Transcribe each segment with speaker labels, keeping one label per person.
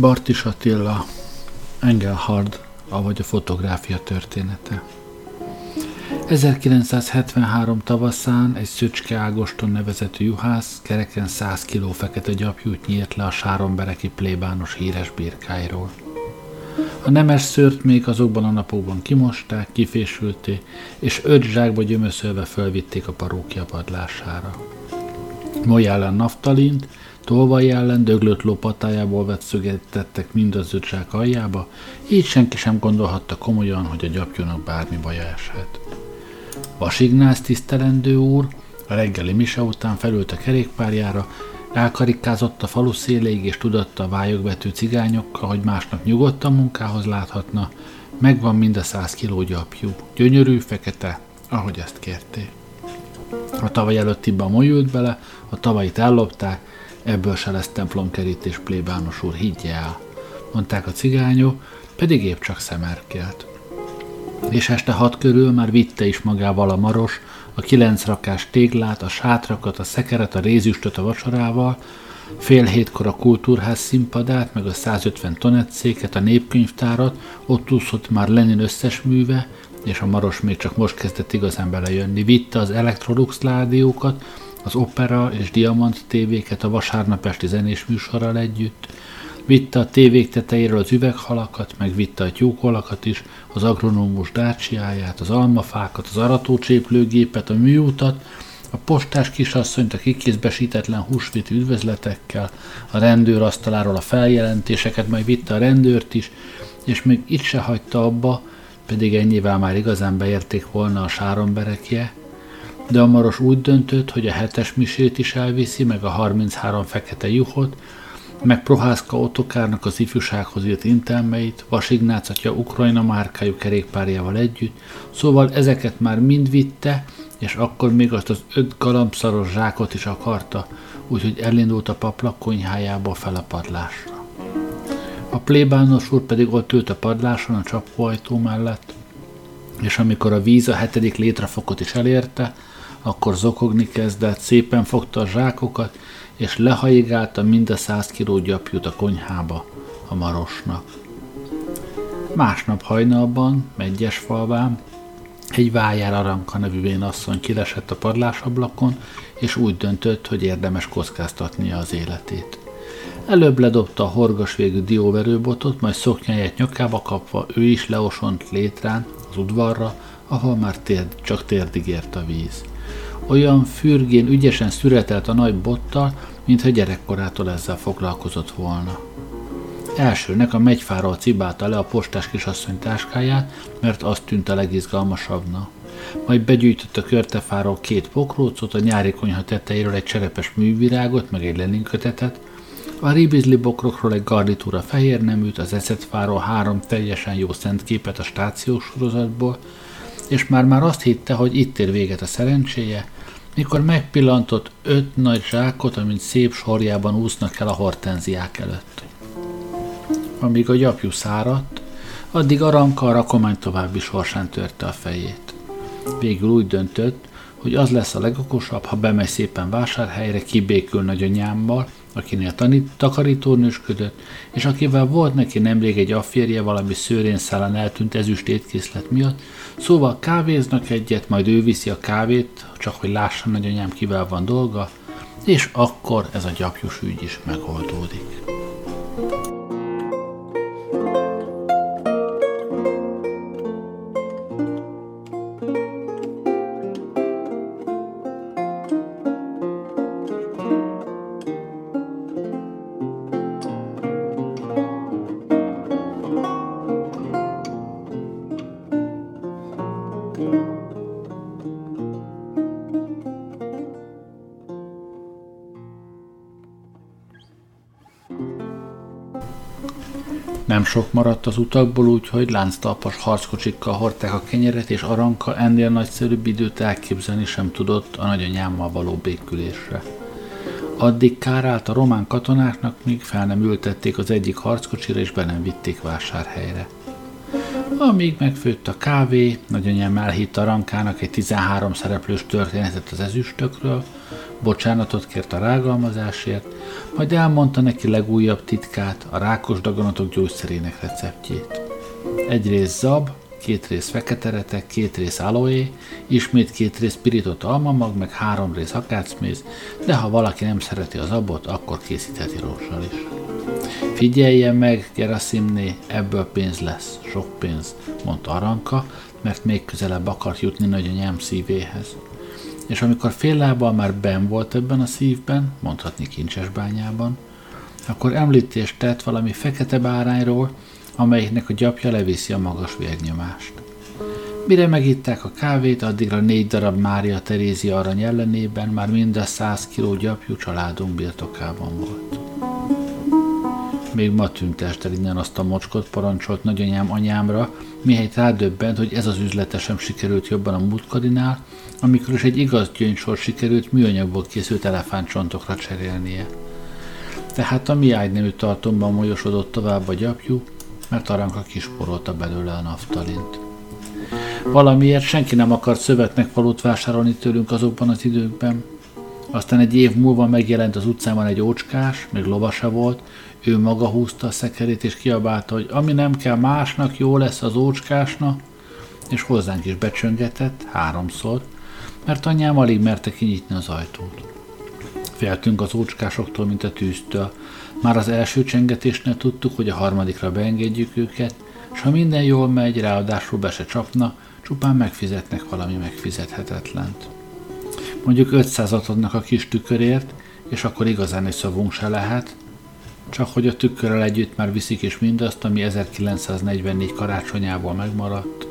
Speaker 1: Bartis Attila, Engelhard, avagy a fotográfia története. 1973 tavaszán egy Szöcske Ágoston nevezetű juhász kereken 100 kiló fekete gyapjút nyírt le a sárombereki plébános híres birkáiról. A nemes szőrt még azokban a napokban kimosták, kifésülté, és öt zsákba gyömöszölve fölvitték a parókia padlására. Moly ellen naftalint, tolvaj ellen döglött lopatájából vett szöget mind az öt zsák aljába, így senki sem gondolhatta komolyan, hogy a gyapjónak bármi baja eshet. Vasignász tisztelendő úr a reggeli mise után felült a kerékpárjára, Elkarikázott a falu széléig, és tudatta a vályogbetű cigányokkal, hogy másnap nyugodtan munkához láthatna, megvan mind a száz kiló gyapjú, gyönyörű, fekete, ahogy ezt kérték. A tavaly előttiben molyult bele, a tavalyit ellopták, ebből se lesz templomkerítés, plébános úr, higgye el, mondták a cigányok, pedig épp csak szemerkelt. És este hat körül már vitte is magával a maros, a kilenc rakás téglát, a sátrakat, a szekeret, a rézüstöt a vacsorával, fél hétkor a kultúrház színpadát, meg a 150 tonetszéket, a népkönyvtárat, ott úszott már Lenin összes műve, és a Maros még csak most kezdett igazán belejönni. Vitte az Electrolux rádiókat, az opera és diamant tévéket a vasárnap esti zenés műsorral együtt, Vitte a tévék tetejéről az üveghalakat, meg vitte a tyúkolakat is, az agronómus dácsiáját, az almafákat, az aratócséplőgépet, a műutat, a postás kisasszonyt a kikézbesítetlen húsvét üdvözletekkel, a rendőr asztaláról a feljelentéseket, majd vitte a rendőrt is, és még itt se hagyta abba, pedig ennyivel már igazán beérték volna a sáromberekje, de a maros úgy döntött, hogy a hetes misét is elviszi, meg a 33 fekete juhot, meg Prohászka Otokárnak az ifjúsághoz írt intelmeit, Vas Ignác atya Ukrajna márkájú kerékpárjával együtt, szóval ezeket már mind vitte, és akkor még azt az öt galambszaros zsákot is akarta, úgyhogy elindult a paplak konyhájába fel a padlásra. A plébános úr pedig ott ült a padláson a csapóajtó mellett, és amikor a víz a hetedik létrefokot is elérte, akkor zokogni kezdett, szépen fogta a zsákokat, és lehaigálta mind a száz kiló gyapjút a konyhába a marosnak. Másnap hajnalban, megyes falván, egy vájár aranka nevű vénasszony kilesett a padlásablakon, és úgy döntött, hogy érdemes kockáztatnia az életét. Előbb ledobta a horgas végű dióverőbotot, majd szoknyáját nyakába kapva ő is leosont létrán az udvarra, ahol már térd, csak térdig ért a víz. Olyan fürgén ügyesen szüretelt a nagy bottal, mintha gyerekkorától ezzel foglalkozott volna. Elsőnek a megyfáról cibálta le a postás kisasszony táskáját, mert azt tűnt a legizgalmasabbnak. Majd begyűjtött a körtefáról két pokrócot, a nyári konyha tetejéről egy cserepes művirágot, meg egy leninkötetet, a ribizli bokrokról egy garnitúra fehér neműt, az eszetfáról három teljesen jó szentképet a stációs sorozatból, és már-már azt hitte, hogy itt ér véget a szerencséje, mikor megpillantott öt nagy zsákot, amint szép sorjában úsznak el a hortenziák előtt. Amíg a gyapjú száradt, addig Aranka a rakomány további sorsán törte a fejét. Végül úgy döntött, hogy az lesz a legokosabb, ha bemegy szépen vásárhelyre, kibékül nagyanyámmal, akinél tanít, takarítónősködött, és akivel volt neki nemrég egy afférje valami szőrén szállan eltűnt ezüst étkészlet miatt, szóval kávéznak egyet, majd ő viszi a kávét, csak hogy lássa nagyanyám kivel van dolga, és akkor ez a gyapjus ügy is megoldódik. Sok maradt az utakból, úgyhogy lánctalpas harckocsikkal hordták a kenyeret, és Aranka ennél nagyszerűbb időt elképzelni sem tudott a nagyanyámmal való békülésre. Addig kárált a román katonáknak, míg fel nem ültették az egyik harckocsira, és be nem vitték vásárhelyre. Amíg megfőtt a kávé, nagyanyám elhitt Arankának egy 13 szereplős történetet az ezüstökről, bocsánatot kért a rágalmazásért, majd elmondta neki legújabb titkát, a rákos daganatok gyógyszerének receptjét. Egy rész zab, két rész fekete retek, két rész aloé, ismét két rész pirított almamag, meg három rész akácméz, de ha valaki nem szereti az abot, akkor készítheti rózsal is. Figyeljen meg, Gerasimné, ebből pénz lesz, sok pénz, mondta Aranka, mert még közelebb akart jutni nagyanyám szívéhez. És amikor fél lábbal már ben volt ebben a szívben, mondhatni kincses bányában, akkor említést tett valami fekete bárányról, amelyiknek a gyapja leviszi a magas vérnyomást. Mire megitták a kávét, addigra négy darab Mária Terézia arany ellenében már mind a száz kiló gyapjú családunk birtokában volt. Még ma tűnt el innen azt a mocskot, parancsolt nagyanyám anyámra, mihelyt rádöbbent, hogy ez az üzlete sem sikerült jobban a múltkarinál, amikor is egy igaz gyöngysor sikerült műanyagból készült elefántcsontokra cserélnie. Tehát a mi ágynemű tartomban molyosodott tovább a gyapjú, mert Aranka kisporolta belőle a naftalint. Valamiért senki nem akart szövetnek valót vásárolni tőlünk azokban az időkben. Aztán egy év múlva megjelent az utcában egy ócskás, még lovasa volt, ő maga húzta a szekerét és kiabálta, hogy ami nem kell másnak, jó lesz az ócskásnak, és hozzánk is becsöngetett háromszor, mert anyám alig merte kinyitni az ajtót. Féltünk az ócskásoktól, mint a tűztől. Már az első csengetésnél tudtuk, hogy a harmadikra beengedjük őket, és ha minden jól megy, ráadásul be se csapna, csupán megfizetnek valami megfizethetetlent. Mondjuk 500-at adnak a kis tükörért, és akkor igazán egy szavunk se lehet, csak hogy a tükörrel együtt már viszik is mindazt, ami 1944 karácsonyából megmaradt,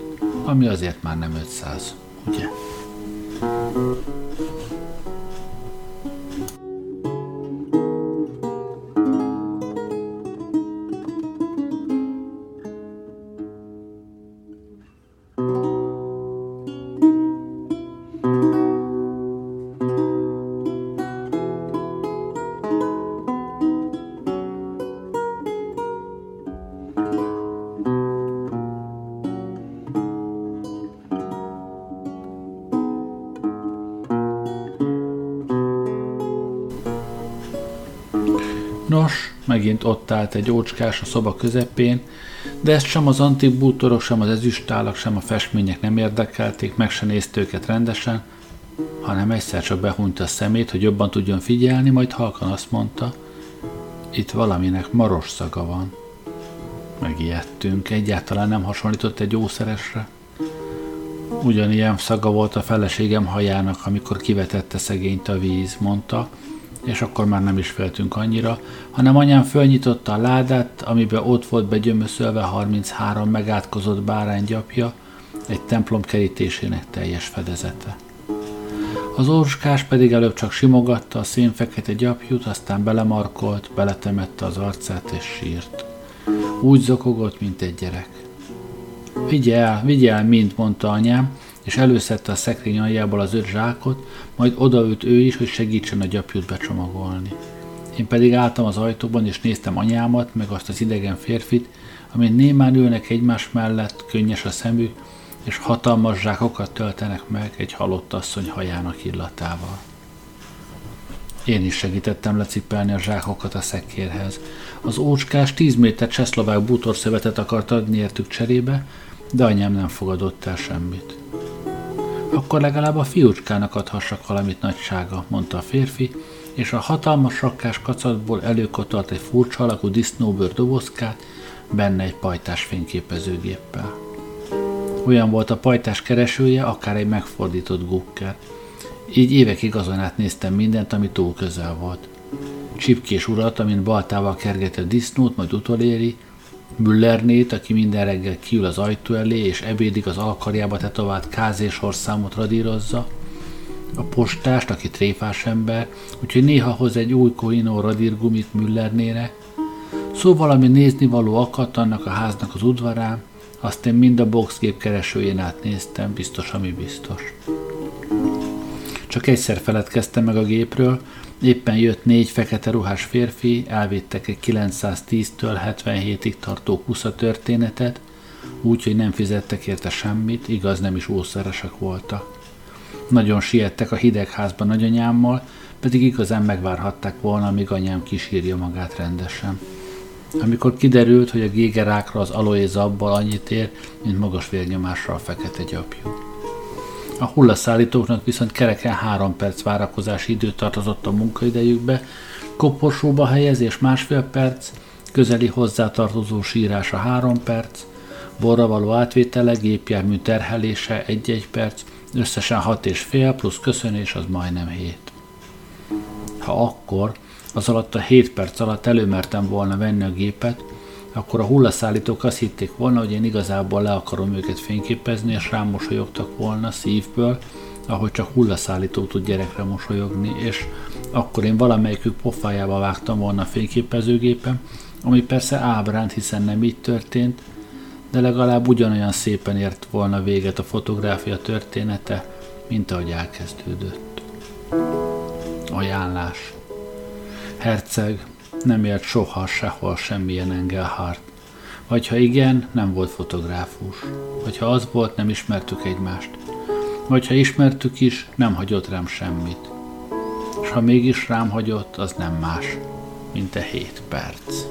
Speaker 1: ami azért már nem 500, ugye? Megint ott állt egy ócskás a szoba közepén, de ezt sem az antik bútorok, sem az ezüstálak, sem a festmények nem érdekelték, meg se nézte őket rendesen, hanem egyszer csak behúnyta a szemét, hogy jobban tudjon figyelni, majd halkan azt mondta, itt valaminek maros szaga van. Megijedtünk, egyáltalán nem hasonlított egy ószeresre. Ugyanilyen szaga volt a feleségem hajának, amikor kivetette szegényt a víz, mondta, és akkor már nem is féltünk annyira, hanem anyám fölnyitotta a ládát, amiben ott volt begyömöszölve 33 megátkozott bárány egy templom kerítésének teljes fedezete. Az orskás pedig előbb csak simogatta a szénfekete gyapjút, aztán belemarkolt, beletemette az arcát és sírt. Úgy zokogott, mint egy gyerek. Vigyel, vigyel, mint mondta anyám, és előszedte a szekrény aljából az öt zsákot, majd odaült ő is, hogy segítsen a gyapjút becsomagolni. Én pedig álltam az ajtóban, és néztem anyámat, meg azt az idegen férfit, amint némán ülnek egymás mellett, könnyes a szemük, és hatalmas zsákokat töltenek meg egy halott asszony hajának illatával. Én is segítettem lecipelni a zsákokat a szekérhez. Az ócskás tíz méter csehszlovák bútorszövetet akart adni értük cserébe, de anyám nem fogadott el semmit. Akkor legalább a fiúcskának adhassak valamit nagysága, mondta a férfi, és a hatalmas rakkás kacatból előkotolt egy furcsa alakú disznóbőr dobozkát, benne egy pajtás fényképezőgéppel. Olyan volt a pajtás keresője, akár egy megfordított gukker. Így évekig azon át néztem mindent, ami túl közel volt. Csipkés urat, amint baltával kergeti a disznót, majd utoléri, Müllernét, aki minden reggel kiül az ajtó elé, és ebédig az alkarjába tetovált kázés horszámot radírozza, a postást, aki tréfás ember, úgyhogy néha hoz egy új Koino radírgumit Müllernére. Szóval, ami nézni való akadt annak a háznak az udvarán, azt én mind a boxgép keresőjén átnéztem, biztos, ami biztos. Csak egyszer feledkeztem meg a gépről, Éppen jött négy fekete ruhás férfi, elvittek egy 910-től 77-ig tartó kusza történetet, úgy, hogy nem fizettek érte semmit, igaz nem is ószeresek voltak. Nagyon siettek a hidegházba nagyanyámmal, pedig igazán megvárhatták volna, amíg anyám kisírja magát rendesen. Amikor kiderült, hogy a gégerákra az aloé annyit ér, mint magas vérnyomásra a fekete gyapjú. A hullaszállítóknak viszont kereken három perc várakozási idő tartozott a munkaidejükbe, koporsóba helyezés másfél perc, közeli hozzátartozó sírása három perc, borra való átvétele, gépjármű terhelése egy-egy perc, összesen hat és fél, plusz köszönés az majdnem hét. Ha akkor, az alatt a hét perc alatt előmertem volna venni a gépet, akkor a hullaszállítók azt hitték volna, hogy én igazából le akarom őket fényképezni, és rám mosolyogtak volna szívből, ahogy csak hullaszállító tud gyerekre mosolyogni, és akkor én valamelyikük pofájába vágtam volna a fényképezőgépem, ami persze ábránt, hiszen nem így történt, de legalább ugyanolyan szépen ért volna véget a fotográfia története, mint ahogy elkezdődött. Ajánlás. Herceg nem ért soha sehol semmilyen Engelhardt. Vagy ha igen, nem volt fotográfus. Vagy ha az volt, nem ismertük egymást. Vagy ha ismertük is, nem hagyott rám semmit. És ha mégis rám hagyott, az nem más, mint a hét perc.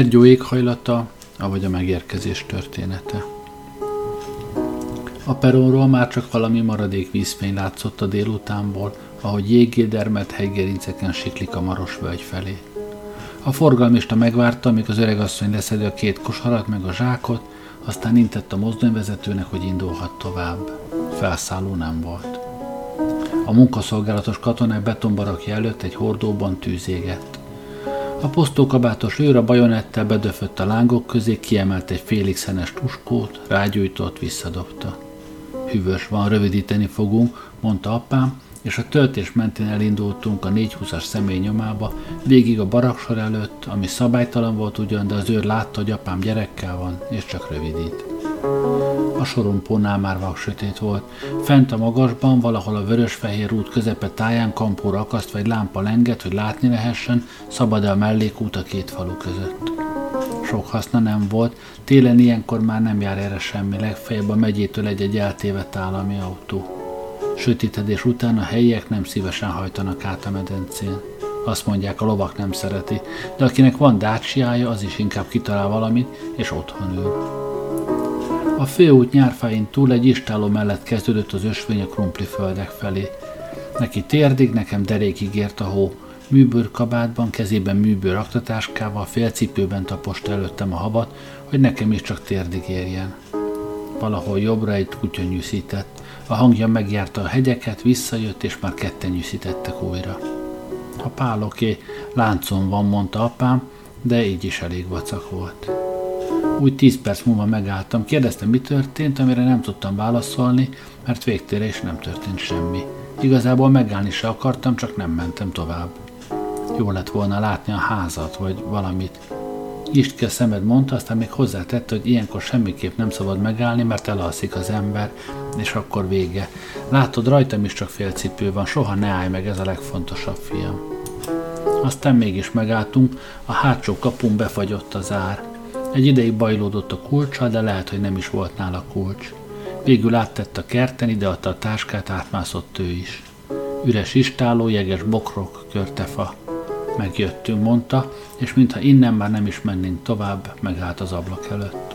Speaker 1: Gyergyó éghajlata, avagy a megérkezés története. A peronról már csak valami maradék vízfény látszott a délutánból, ahogy jéggédermet hegygerinceken siklik a maros völgy felé. A forgalmista megvárta, míg az öregasszony leszedi a két kosarat meg a zsákot, aztán intett a mozdonyvezetőnek, hogy indulhat tovább. Felszálló nem volt. A munkaszolgálatos katonák betonbarakja előtt egy hordóban tűzégett. A posztókabátos őr a bajonettel bedöfött a lángok közé, kiemelt egy félig tuskót, rágyújtott, visszadobta. Hűvös van, rövidíteni fogunk, mondta apám, és a töltés mentén elindultunk a 420-as személy nyomába, végig a baraksor előtt, ami szabálytalan volt ugyan, de az őr látta, hogy apám gyerekkel van, és csak rövidít. A sorompónál már vak sötét volt. Fent a magasban, valahol a vörös-fehér út közepe táján kampóra akasztva egy lámpa lenget, hogy látni lehessen, szabad a mellékút a két falu között. Sok haszna nem volt, télen ilyenkor már nem jár erre semmi, legfeljebb a megyétől egy-egy eltévedt állami autó. Sötétedés után a helyiek nem szívesen hajtanak át a medencén. Azt mondják, a lovak nem szereti, de akinek van dácsiája, az is inkább kitalál valamit, és otthon ül. A főút nyárfáin túl egy istáló mellett kezdődött az ösvény a krumpli földek felé. Neki térdig, nekem derékig ért a hó. Műbőr kabátban, kezében műbőr aktatáskával, félcipőben taposta előttem a havat, hogy nekem is csak térdig érjen. Valahol jobbra egy kutya nyűszített. A hangja megjárta a hegyeket, visszajött, és már ketten nyűszítettek újra. A páloké láncon van, mondta apám, de így is elég vacak volt. Úgy tíz perc múlva megálltam, kérdeztem, mi történt, amire nem tudtam válaszolni, mert végtére is nem történt semmi. Igazából megállni se akartam, csak nem mentem tovább. Jó lett volna látni a házat, vagy valamit. Nyisd ki a szemed, mondta, aztán még hozzátette, hogy ilyenkor semmiképp nem szabad megállni, mert elalszik az ember, és akkor vége. Látod, rajtam is csak félcipő van, soha ne állj meg, ez a legfontosabb, fiam. Aztán mégis megálltunk, a hátsó kapun befagyott az ár. Egy ideig bajlódott a kulcsa, de lehet, hogy nem is volt nála kulcs. Végül áttett a kerten, ideadta a táskát, átmászott ő is. Üres istáló, jeges bokrok, körtefa. Megjöttünk, mondta, és mintha innen már nem is mennénk tovább, megállt az ablak előtt.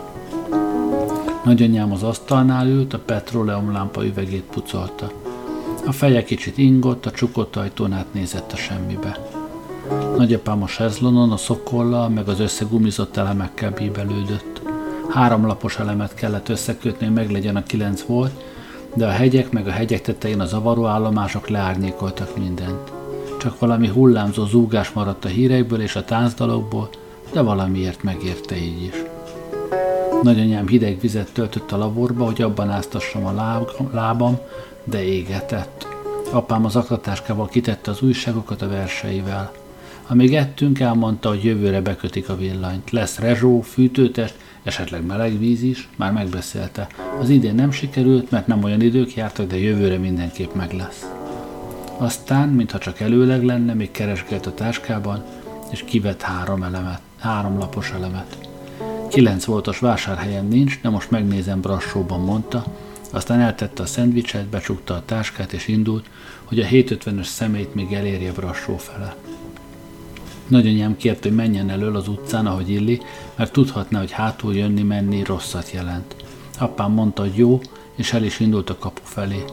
Speaker 1: Nagyanyám az asztalnál ült, a petróleum lámpa üvegét pucolta. A feje kicsit ingott, a csukott ajtón át nézett a semmibe. Nagyapám a sezlonon, a szokollal, meg az összegumizott elemekkel bíbelődött. Három lapos elemet kellett összekötni, hogy meglegyen a kilenc volt, de a hegyek meg a hegyek tetején a zavaró állomások leárnyékoltak mindent. Csak valami hullámzó zúgás maradt a hírekből és a táncdalokból, de valamiért megérte így is. Nagyanyám hideg vizet töltött a laborba, hogy abban áztassam a lábam, de égetett. Apám az aklatáskával kitette az újságokat a verseivel. Amíg ettünk, elmondta, hogy jövőre bekötik a villanyt. Lesz rezsó, fűtőtest, esetleg meleg víz is, már megbeszélte. Az idén nem sikerült, mert nem olyan idők jártak, de jövőre mindenképp meg lesz. Aztán, mintha csak előleg lenne, még keresgélt a táskában, és kivett három elemet, három lapos elemet. Kilenc voltos vásárhelyen nincs, de most megnézem Brassóban, mondta, aztán eltette a szendvicset, becsukta a táskát és indult, hogy a 750-es szemét még elérje Brassó fele. Nagyanyám kért, hogy menjen elől az utcán, ahogy illi, mert tudhatná, hogy hátul jönni-menni rosszat jelent. Apám mondta, hogy jó, és el is indult a kapu felé.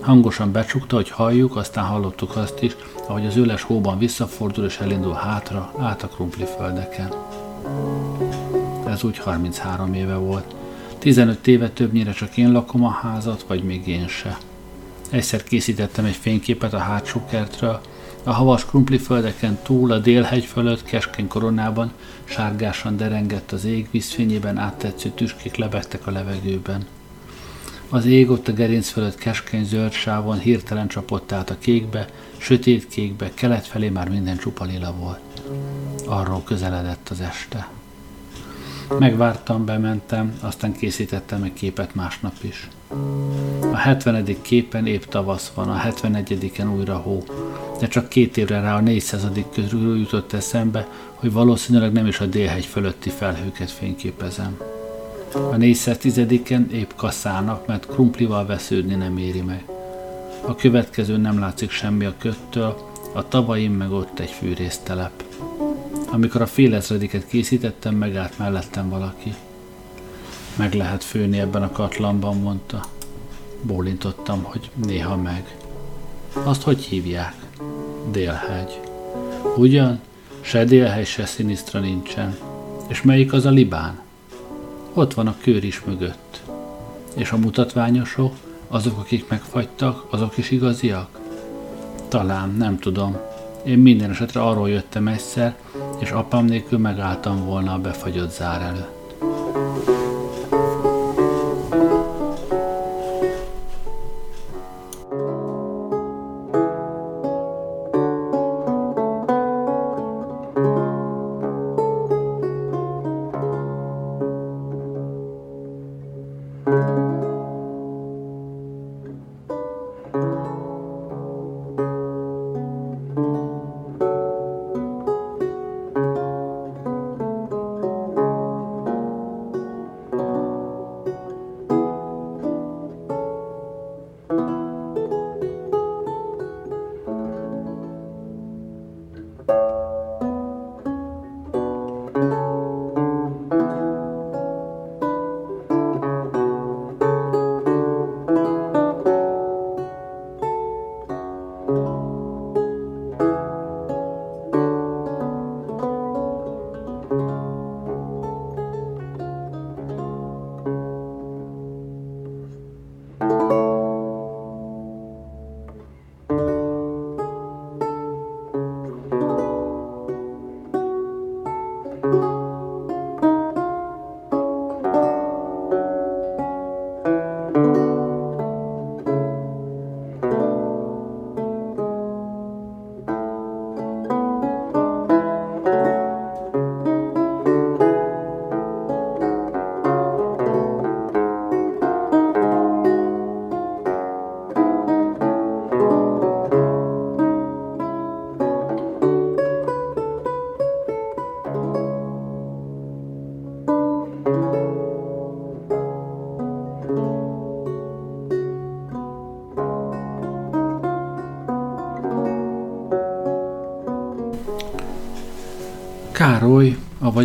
Speaker 1: Hangosan becsukta, hogy halljuk, aztán hallottuk azt is, ahogy az öles hóban visszafordul és elindul hátra, át a krumpliföldeken. Ez úgy 33 éve volt. 15 éve többnyire csak én lakom a házat, vagy még én se. Egyszer készítettem egy fényképet a hátsó kertről, a havas krumpliföldeken túl a délhegy fölött keskeny koronában sárgásan derengett az ég, vízfényében áttetsző tüskék lebegtek a levegőben. Az ég ott a gerinc fölött keskeny zöld sávon hirtelen csapott át a kékbe, sötét kékbe, kelet felé már minden csupa lila volt. Arról közeledett az este. Megvártam, bementem, aztán készítettem egy képet másnap is. A 70. képen épp tavasz van, a 71-en újra hó, de csak két évre rá a 400. közül jutott eszembe, hogy valószínűleg nem is a délhegy fölötti felhőket fényképezem. A 410-en épp kaszának, mert krumplival vesződni nem éri meg. A következő nem látszik semmi a köttől, a tavaim meg ott egy fűrésztelep. Amikor a félezrediket készítettem, megállt mellettem valaki. Meg lehet főni ebben a katlanban, mondta. Bólintottam, hogy néha meg. Azt hogy hívják? Délhegy. Ugyan? Se délhegy, se szinisztra nincsen. És melyik az a libán? Ott van a kőr is mögött. És a mutatványosok, azok, akik megfagytak, azok is igaziak? Talán, nem tudom. Én minden esetre arról jöttem egyszer, és apám nélkül megálltam volna a befagyott zár előtt.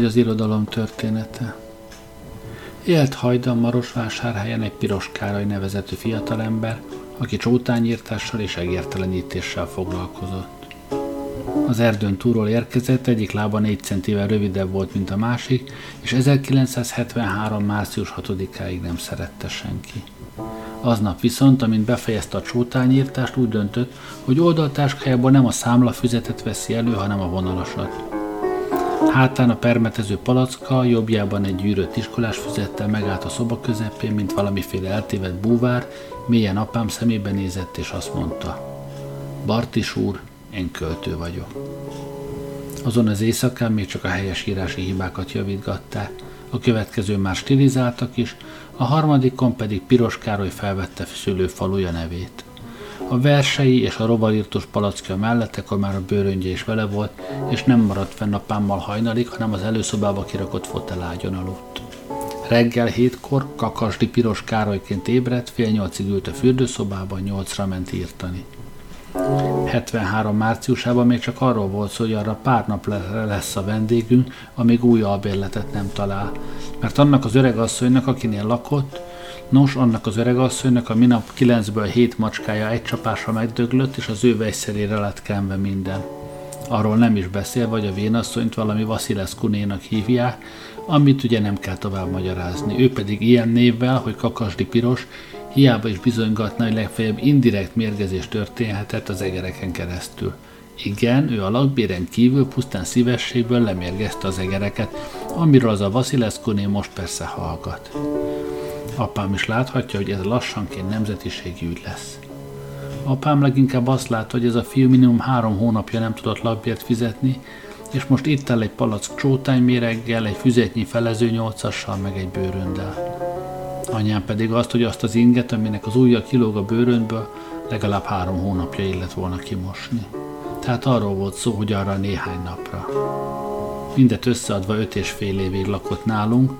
Speaker 1: Az irodalom története. Élt hajdan Marosvásárhelyen egy Piros Károly nevezetű fiatalember, aki csótányírtással és egértelenítéssel foglalkozott. Az erdőn túról érkezett, egyik lába négy centivel rövidebb volt, mint a másik, és 1973. március 6-áig nem szerette senki. Aznap viszont, amint befejezte a csótányírtást, úgy döntött, hogy oldaltáskájából nem a számlafüzetet veszi elő, hanem a vonalasat. Hátán a permetező palacka, jobbjában egy gyűrött iskolás füzettel megállt a szoba közepén, mint valamiféle eltévedt búvár, mélyen apám szemébe nézett, és azt mondta, Bartis úr, én költő vagyok. Azon az éjszakán még csak a helyesírási hibákat javítgatták, a következő már stilizáltak is, a harmadikon pedig Piros Károly felvette szülőfaluja nevét. A versei és a rovalirtos palackja mellett akkor már a bőröngye is vele volt, és nem maradt fenn apámmal hajnalig, hanem az előszobába kirakott fotelágyon aludt. Reggel hétkor kakasdi Piros Károlyként ébredt, fél nyolcig ült a fürdőszobában, nyolcra ment írtani. 73 márciusában még csak arról volt szó, hogy arra pár nap lesz a vendégünk, amíg új albérletet nem talál. Mert annak az öregasszonynak, akinél lakott, nos, annak az öregasszonynak a minap 9-ből 7 macskája egy csapásra megdöglött, és az ő vegyszerére lett kenve minden. Arról nem is beszél, vagy a vénasszonyt valami Vasilescu-nénak hívják, amit ugye nem kell tovább magyarázni. Ő pedig ilyen névvel, hogy Kakasdi Piros, hiába is bizonygatna, hogy legfeljebb indirekt mérgezés történhetett az egereken keresztül. Igen, ő a lakbéren kívül pusztán szívességből lemérgezte az egereket, amiről az a Vasileszkoné most persze hallgat. Apám is láthatja, hogy ez lassanként nemzetiségi ügy lesz. Apám leginkább azt látta, hogy ez a fiú minimum három hónapja nem tudott lakbért fizetni, és most itt áll egy palack csótányméreggel, egy füzetnyi felező nyolcassal, meg egy bőröndel. Anyám pedig azt, hogy azt az inget, aminek az ujja kilóg a bőröndből, legalább három hónapja illet volna kimosni. Tehát arról volt szó, hogy arra néhány napra. Mindet összeadva öt és fél évig lakott nálunk,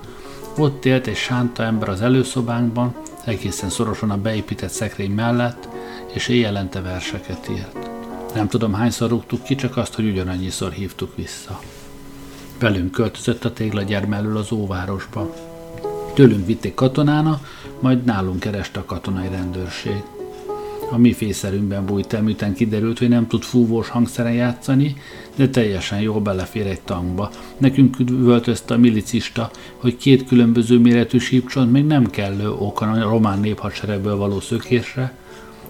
Speaker 1: ott élt egy sánta ember az előszobánkban, egészen szorosan a beépített szekrény mellett, és éjjelente verseket írt. Nem tudom hányszor rúgtuk ki, csak azt, hogy ugyanannyiszor hívtuk vissza. Velünk költözött a téglagyár mellől az óvárosba. Tőlünk vitték katonána, majd nálunk kereste a katonai rendőrség. A mi fészerünkben bújt el, miután kiderült, hogy nem tud fúvós hangszeren játszani, de teljesen jól belefér egy tankba. Nekünk üvöltözte a milicista, hogy két különböző méretű sípcsont még nem kellő ok a román néphadseregből való szökésre,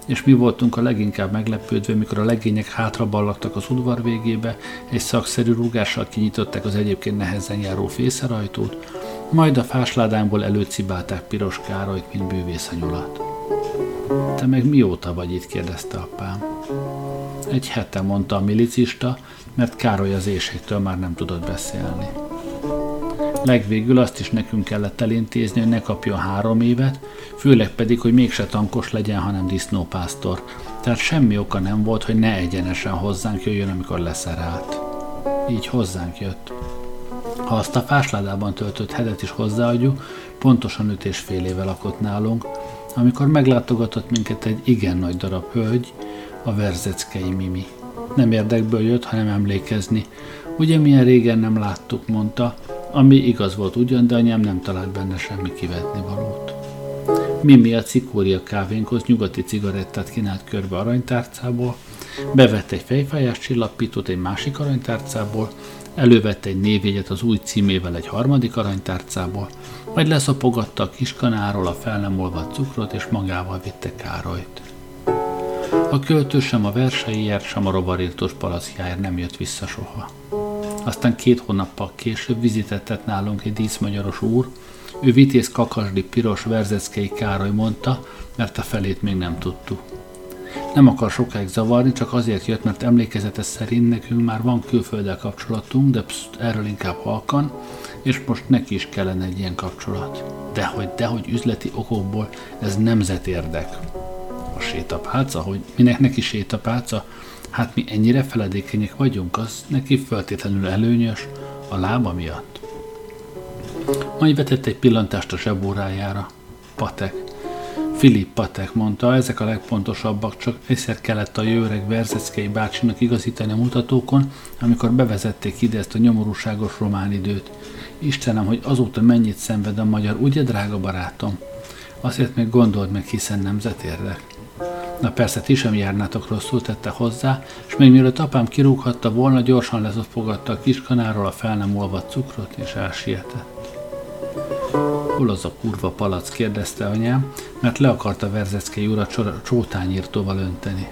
Speaker 1: és mi voltunk a leginkább meglepődve, mikor a legények hátra ballagtak az udvar végébe, egy szakszerű rúgással kinyitották az egyébként nehezen járó fészerajtót, majd a fásládánkból előcibálták Piros Károlyt, mint bűvész a nyulat. Te meg mióta vagy itt? kérdezte apám. Egy hete, mondta a milicista, mert Károly az éjségtől már nem tudott beszélni. Legvégül azt is nekünk kellett elintézni, hogy ne kapjon három évet, főleg pedig, hogy mégse tankos legyen, hanem disznópásztor. Tehát semmi oka nem volt, hogy ne egyenesen hozzánk jöjjön, amikor leszerelt. Így hozzánk jött. Ha azt a fásládában töltött hetet is hozzáadjuk, pontosan öt és fél éve lakott nálunk, amikor meglátogatott minket egy igen nagy darab hölgy, a verzeckei Mimi. Nem érdekből jött, hanem emlékezni. Ugye milyen régen nem láttuk, mondta, ami igaz volt ugyan, de anyám nem talált benne semmi kivetni valót. Mimi a cikória kávénkhoz nyugati cigarettát kínált körbe aranytárcából, bevett egy fejfájás csillapítót egy másik aranytárcából, Elővette egy névjegyet az új címével egy harmadik aranytárcából, majd leszopogatta a kiskanáról a fel nem olvadt cukrot, és magával vitte Károlyt. A költő sem a verseiért, sem a rovarírtos palackjáért nem jött vissza soha. Aztán két hónappal később vizitetett nálunk egy díszmagyaros úr, ő vitéz kakasdi piros verzeckei Károly mondta, mert a felét még nem tudtuk. Nem akar sokáig zavarni, csak azért jött, mert emlékezete szerint nekünk már van külfölddel kapcsolatunk, de pszt, erről inkább halkan, és most neki is kellene egy ilyen kapcsolat. Dehogy, dehogy üzleti okokból ez nemzetérdek. A sétapálca, hogy minek neki sétapálca, hát mi ennyire feledékenyek vagyunk, az neki feltétlenül előnyös a lába miatt. Majd vetett egy pillantást a zsebórájára. Patek, Filip Patek mondta, ezek a legpontosabbak, csak egyszer kellett a jövőreg Verzeszkei bácsinak igazítani a mutatókon, amikor bevezették ide ezt a nyomorúságos román időt. Istenem, hogy azóta mennyit szenved a magyar, ugye, drága barátom? Azért még gondold meg, hiszen nemzet érdek. Na persze, ti sem járnátok rosszul, tette hozzá, és még mielőtt apám kirúghatta volna, gyorsan lezofogatta a kiskanáról a fel nem olvadt cukrot, és elsietett. Hol az a kurva palac? kérdezte anyám, mert le akarta Verzeszkei ura csótányírtóval önteni.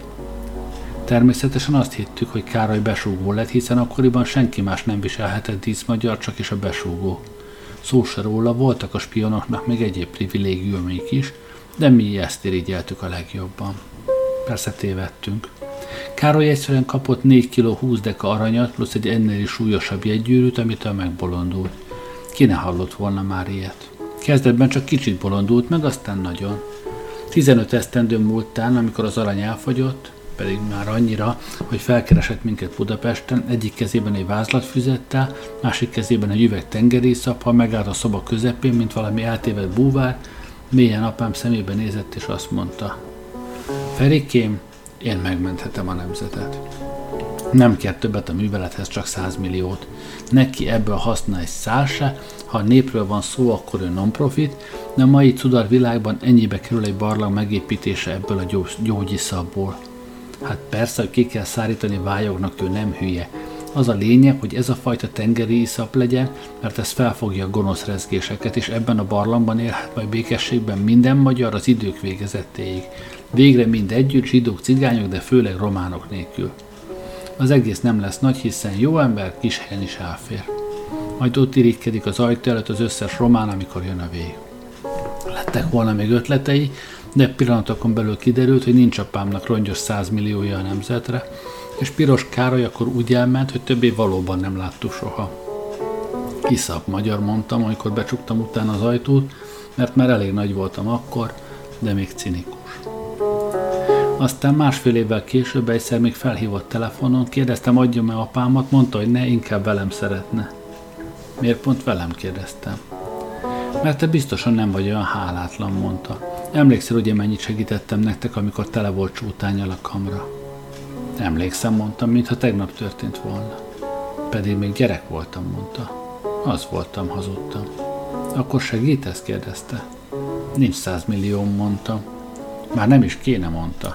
Speaker 1: Természetesen azt hittük, hogy Károly besúgó lett, hiszen akkoriban senki más nem viselhetett díszmagyar, csak is a besúgó. Szó se róla, voltak a spionoknak még egyéb privilégiumaik is, de mi ezt irigyeltük a legjobban. Persze tévedtünk. Károly egyszerűen kapott 4 kg 20 deka aranyat, plusz egy ennél is súlyosabb jegygyűrűt, amitől megbolondult. Ki ne hallott volna már ilyet? Kezdetben csak kicsit bolondult meg, aztán nagyon. 15 esztendő múltán, amikor az arany elfogyott, pedig már annyira, hogy felkeresett minket Budapesten, egyik kezében egy vázlatfüzettel, másik kezében egy üveg tengerészap, ha megállt a szoba közepén, mint valami eltévedt búvár, mélyen apám szemébe nézett és azt mondta, Ferikém, én megmenthetem a nemzetet. Nem kell többet a művelethez, csak 100 milliót. Neki ebből haszna egy szál se, ha a népről van szó, akkor ő non-profit, de a mai cudar világban ennyibe kerül egy barlang megépítése ebből a gyógyiszabból. Hát persze, hogy ki kell szárítani vályognak, ő nem hülye. Az a lényeg, hogy ez a fajta tengeri iszap legyen, mert ez felfogja a gonosz rezgéseket, és ebben a barlangban élhet majd békességben minden magyar az idők végezettéig. Végre mind együtt, zsidók, cigányok, de főleg románok nélkül. Az egész nem lesz nagy, hiszen jó ember kis helyen is elfér. Majd ott irigykedik az ajtó előtt az összes román, amikor jön a vég. Lettek volna még ötletei, de pillanatokon belül kiderült, hogy nincs apámnak rongyos százmilliója a nemzetre, és Piros Károly akkor úgy elment, hogy többé valóban nem láttuk soha. Kiszap magyar mondtam, amikor becsuktam utána az ajtót, mert már elég nagy voltam akkor, de még cinikus. Aztán másfél évvel később egyszer még felhívott telefonon, kérdeztem, adjam-e apámat, mondta, hogy ne, inkább velem szeretne. Miért pont velem kérdeztem? Mert te biztosan nem vagy olyan hálátlan, mondta. Emlékszel, ugye mennyit segítettem nektek, amikor tele volt csútányal a kamra? Emlékszem, mondtam, mintha tegnap történt volna. Pedig még gyerek voltam, mondta. Az voltam, hazudtam. Akkor segítesz? kérdezte. Nincs százmillió, mondtam. Már nem is kéne, mondta.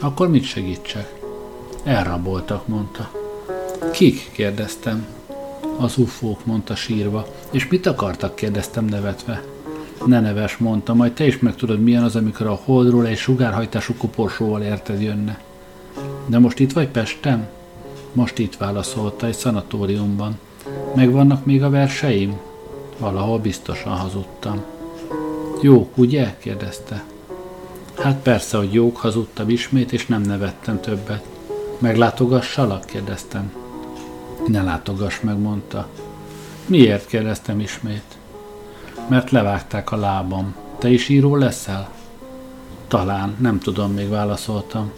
Speaker 1: Akkor mit segítsek? Elraboltak, mondta. Kik? kérdeztem. Az ufók, mondta sírva. És mit akartak? kérdeztem nevetve. Ne neves, mondta, majd te is megtudod, milyen az, amikor a holdról egy sugárhajtású koporsóval érted jönne. De most itt vagy Pesten? Most itt válaszolta, egy szanatóriumban. Megvannak még a verseim? Valahol biztosan hazudtam. Jók, ugye? kérdezte. Hát persze, hogy jók, hazudtam ismét, és nem nevettem többet. Meglátogassalak? kérdeztem. Ne látogass meg, mondta. Miért? kérdeztem ismét. Mert levágták a lábam. Te is író leszel? Talán, nem tudom, még válaszoltam.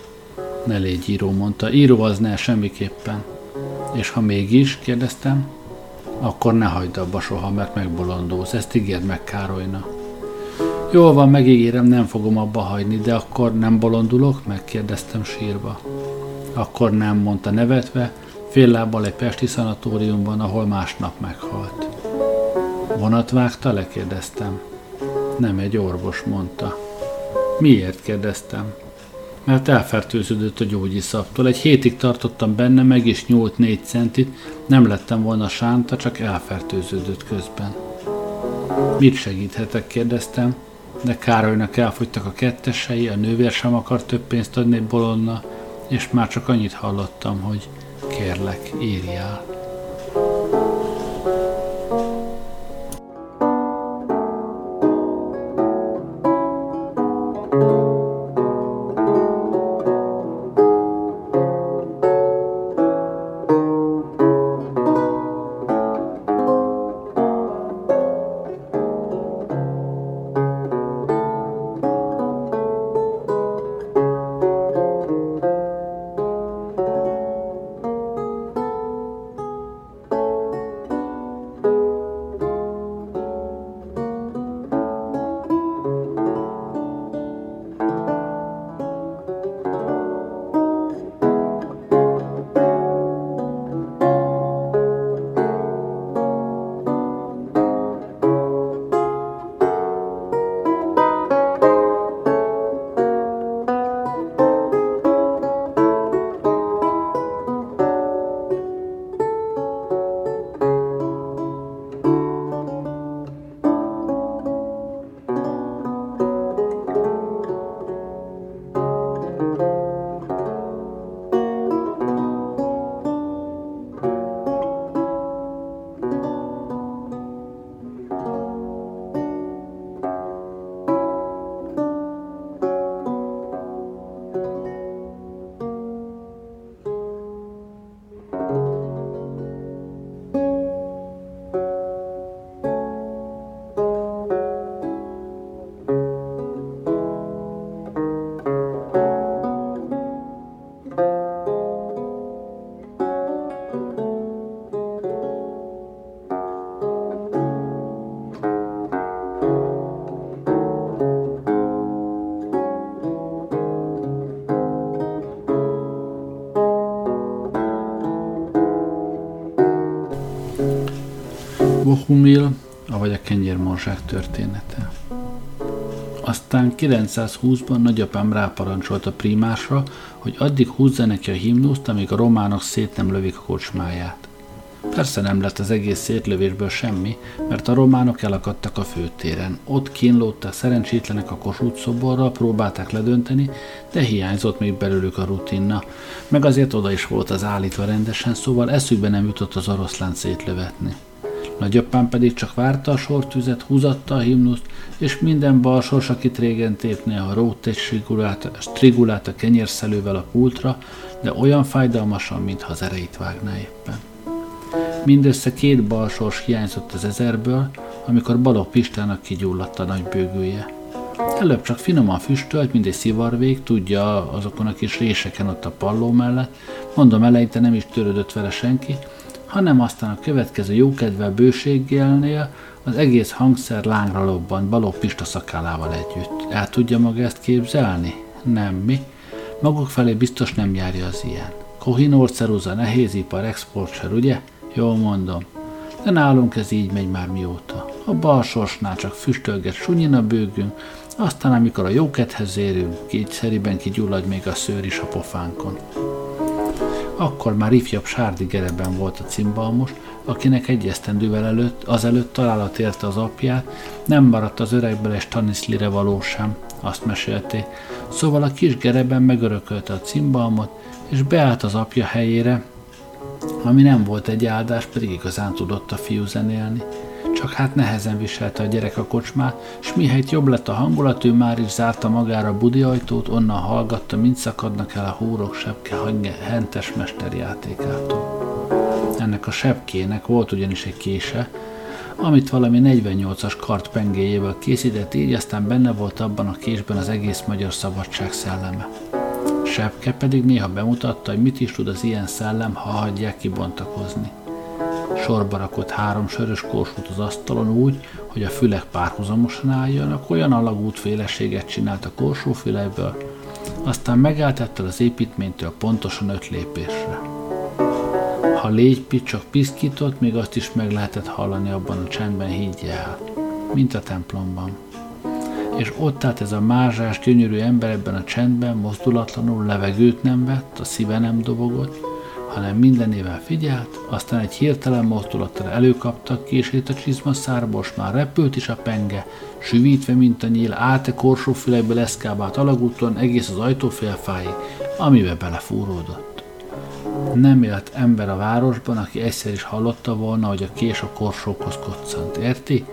Speaker 1: Ne légy író, mondta. Író az ne, semmiképpen. És ha mégis, kérdeztem, akkor ne hagyd abba soha, mert megbolondulsz. Ezt ígérd meg Károlyna. Jól van, megígérem, nem fogom abba hagyni, de akkor nem bolondulok? Megkérdeztem sírva. Akkor nem, mondta nevetve, fél lábbal egy pesti szanatóriumban, ahol másnap meghalt. Vonat vágta le? kérdeztem. Nem egy orvos, mondta. Miért? kérdeztem. Mert elfertőződött a gyógyiszaptól. Egy hétig tartottam benne, meg is nyúlt négy centit, nem lettem volna sánta, csak elfertőződött közben. Mit segíthetek? kérdeztem de Károlynak elfogytak a kettesei, a nővér sem akar több pénzt adni bolonna, és már csak annyit hallottam, hogy kérlek, írjál. Bohumil, avagy a kenyérmorzsák története. Aztán 920-ban nagyapám ráparancsolt a primásra, hogy addig húzza neki a himnuszt, amíg a románok szét nem lövik a kocsmáját. Persze nem lett az egész szétlövésből semmi, mert a románok elakadtak a főtéren. Ott kínlódtak szerencsétlenek a Kossuth szoborra, próbálták ledönteni, de hiányzott még belőlük a rutinna. Meg azért oda is volt az állítva rendesen, szóval eszükbe nem jutott az oroszlán szétlövetni. Nagyapám pedig csak várta a sortüzet, húzatta a himnuszt, és minden balsors, akit régen tépné, a rót egy strigulát a kenyérszelővel a pultra, de olyan fájdalmasan, mintha az ereit vágná éppen. Mindössze két balsors hiányzott az ezerből, amikor Balogh Pistának kigyulladt a nagy bőgője. Előbb csak finoman füstölt, mint egy szivarvég, tudja azokon a kis réseken ott a palló mellett, mondom eleinte nem is törődött vele senki, hanem aztán a következő jókedvel bőséggélnél az egész hangszer lángra lobbant Balogh Pista szakálával együtt. El tudja maga ezt képzelni? Nem, mi? Maguk felé biztos nem járja az ilyen. Kohinor, ceruza, nehézipar, exportser, ugye? Jól mondom. De nálunk ez így megy már mióta. A balsorsnál csak füstölget sunyin a bőgünk, aztán amikor a jókedhez érünk, kétszeriben kigyullad még a szőr is a pofánkon. Akkor már ifjabb Sárdi Gereben volt a cimbalmos, akinek egy esztendővel előtt, azelőtt találat érte az apját, nem maradt az öregből és Taniszlire való sem, azt mesélték. Szóval a kis Gereben megörökölte a cimbalmot, és beállt az apja helyére, ami nem volt egy áldás, pedig igazán tudott a fiú zenélni. Csak hát nehezen viselte a gyerek a kocsmát, s mihelyt jobb lett a hangulat, ő már is zárta magára a budi ajtót, onnan hallgatta, mint szakadnak el a húrok sepke hentes mesterjátékától. Ennek a sepkének volt ugyanis egy kése, amit valami 48-as kart pengéjéből készített, így aztán benne volt abban a késben az egész magyar szabadság szelleme. Sepke pedig néha bemutatta, hogy mit is tud az ilyen szellem, ha hagyják kibontakozni. Sorba rakott három sörös korsót az asztalon úgy, hogy a fülek párhuzamosan álljanak, olyan alagút féleséget csinált a korsófülekből, aztán megállt ettől az építménytől pontosan öt lépésre. Ha légypi csak piszkított, még azt is meg lehetett hallani abban a csendben, higgye mint a templomban és ott állt ez a mázsás, gyönyörű ember ebben a csendben, mozdulatlanul levegőt nem vett, a szíve nem dobogott, hanem mindenével figyelt, aztán egy hirtelen mozdulattal előkaptak kését a csizma szárbos, már repült is a penge, süvítve, mint a nyíl, állt a korsófülekbe leszkábált alagúton egész az ajtófélfáig, amibe belefúródott. Nem élt ember a városban, aki egyszer is hallotta volna, hogy a kés a korsókhoz koccant, érti?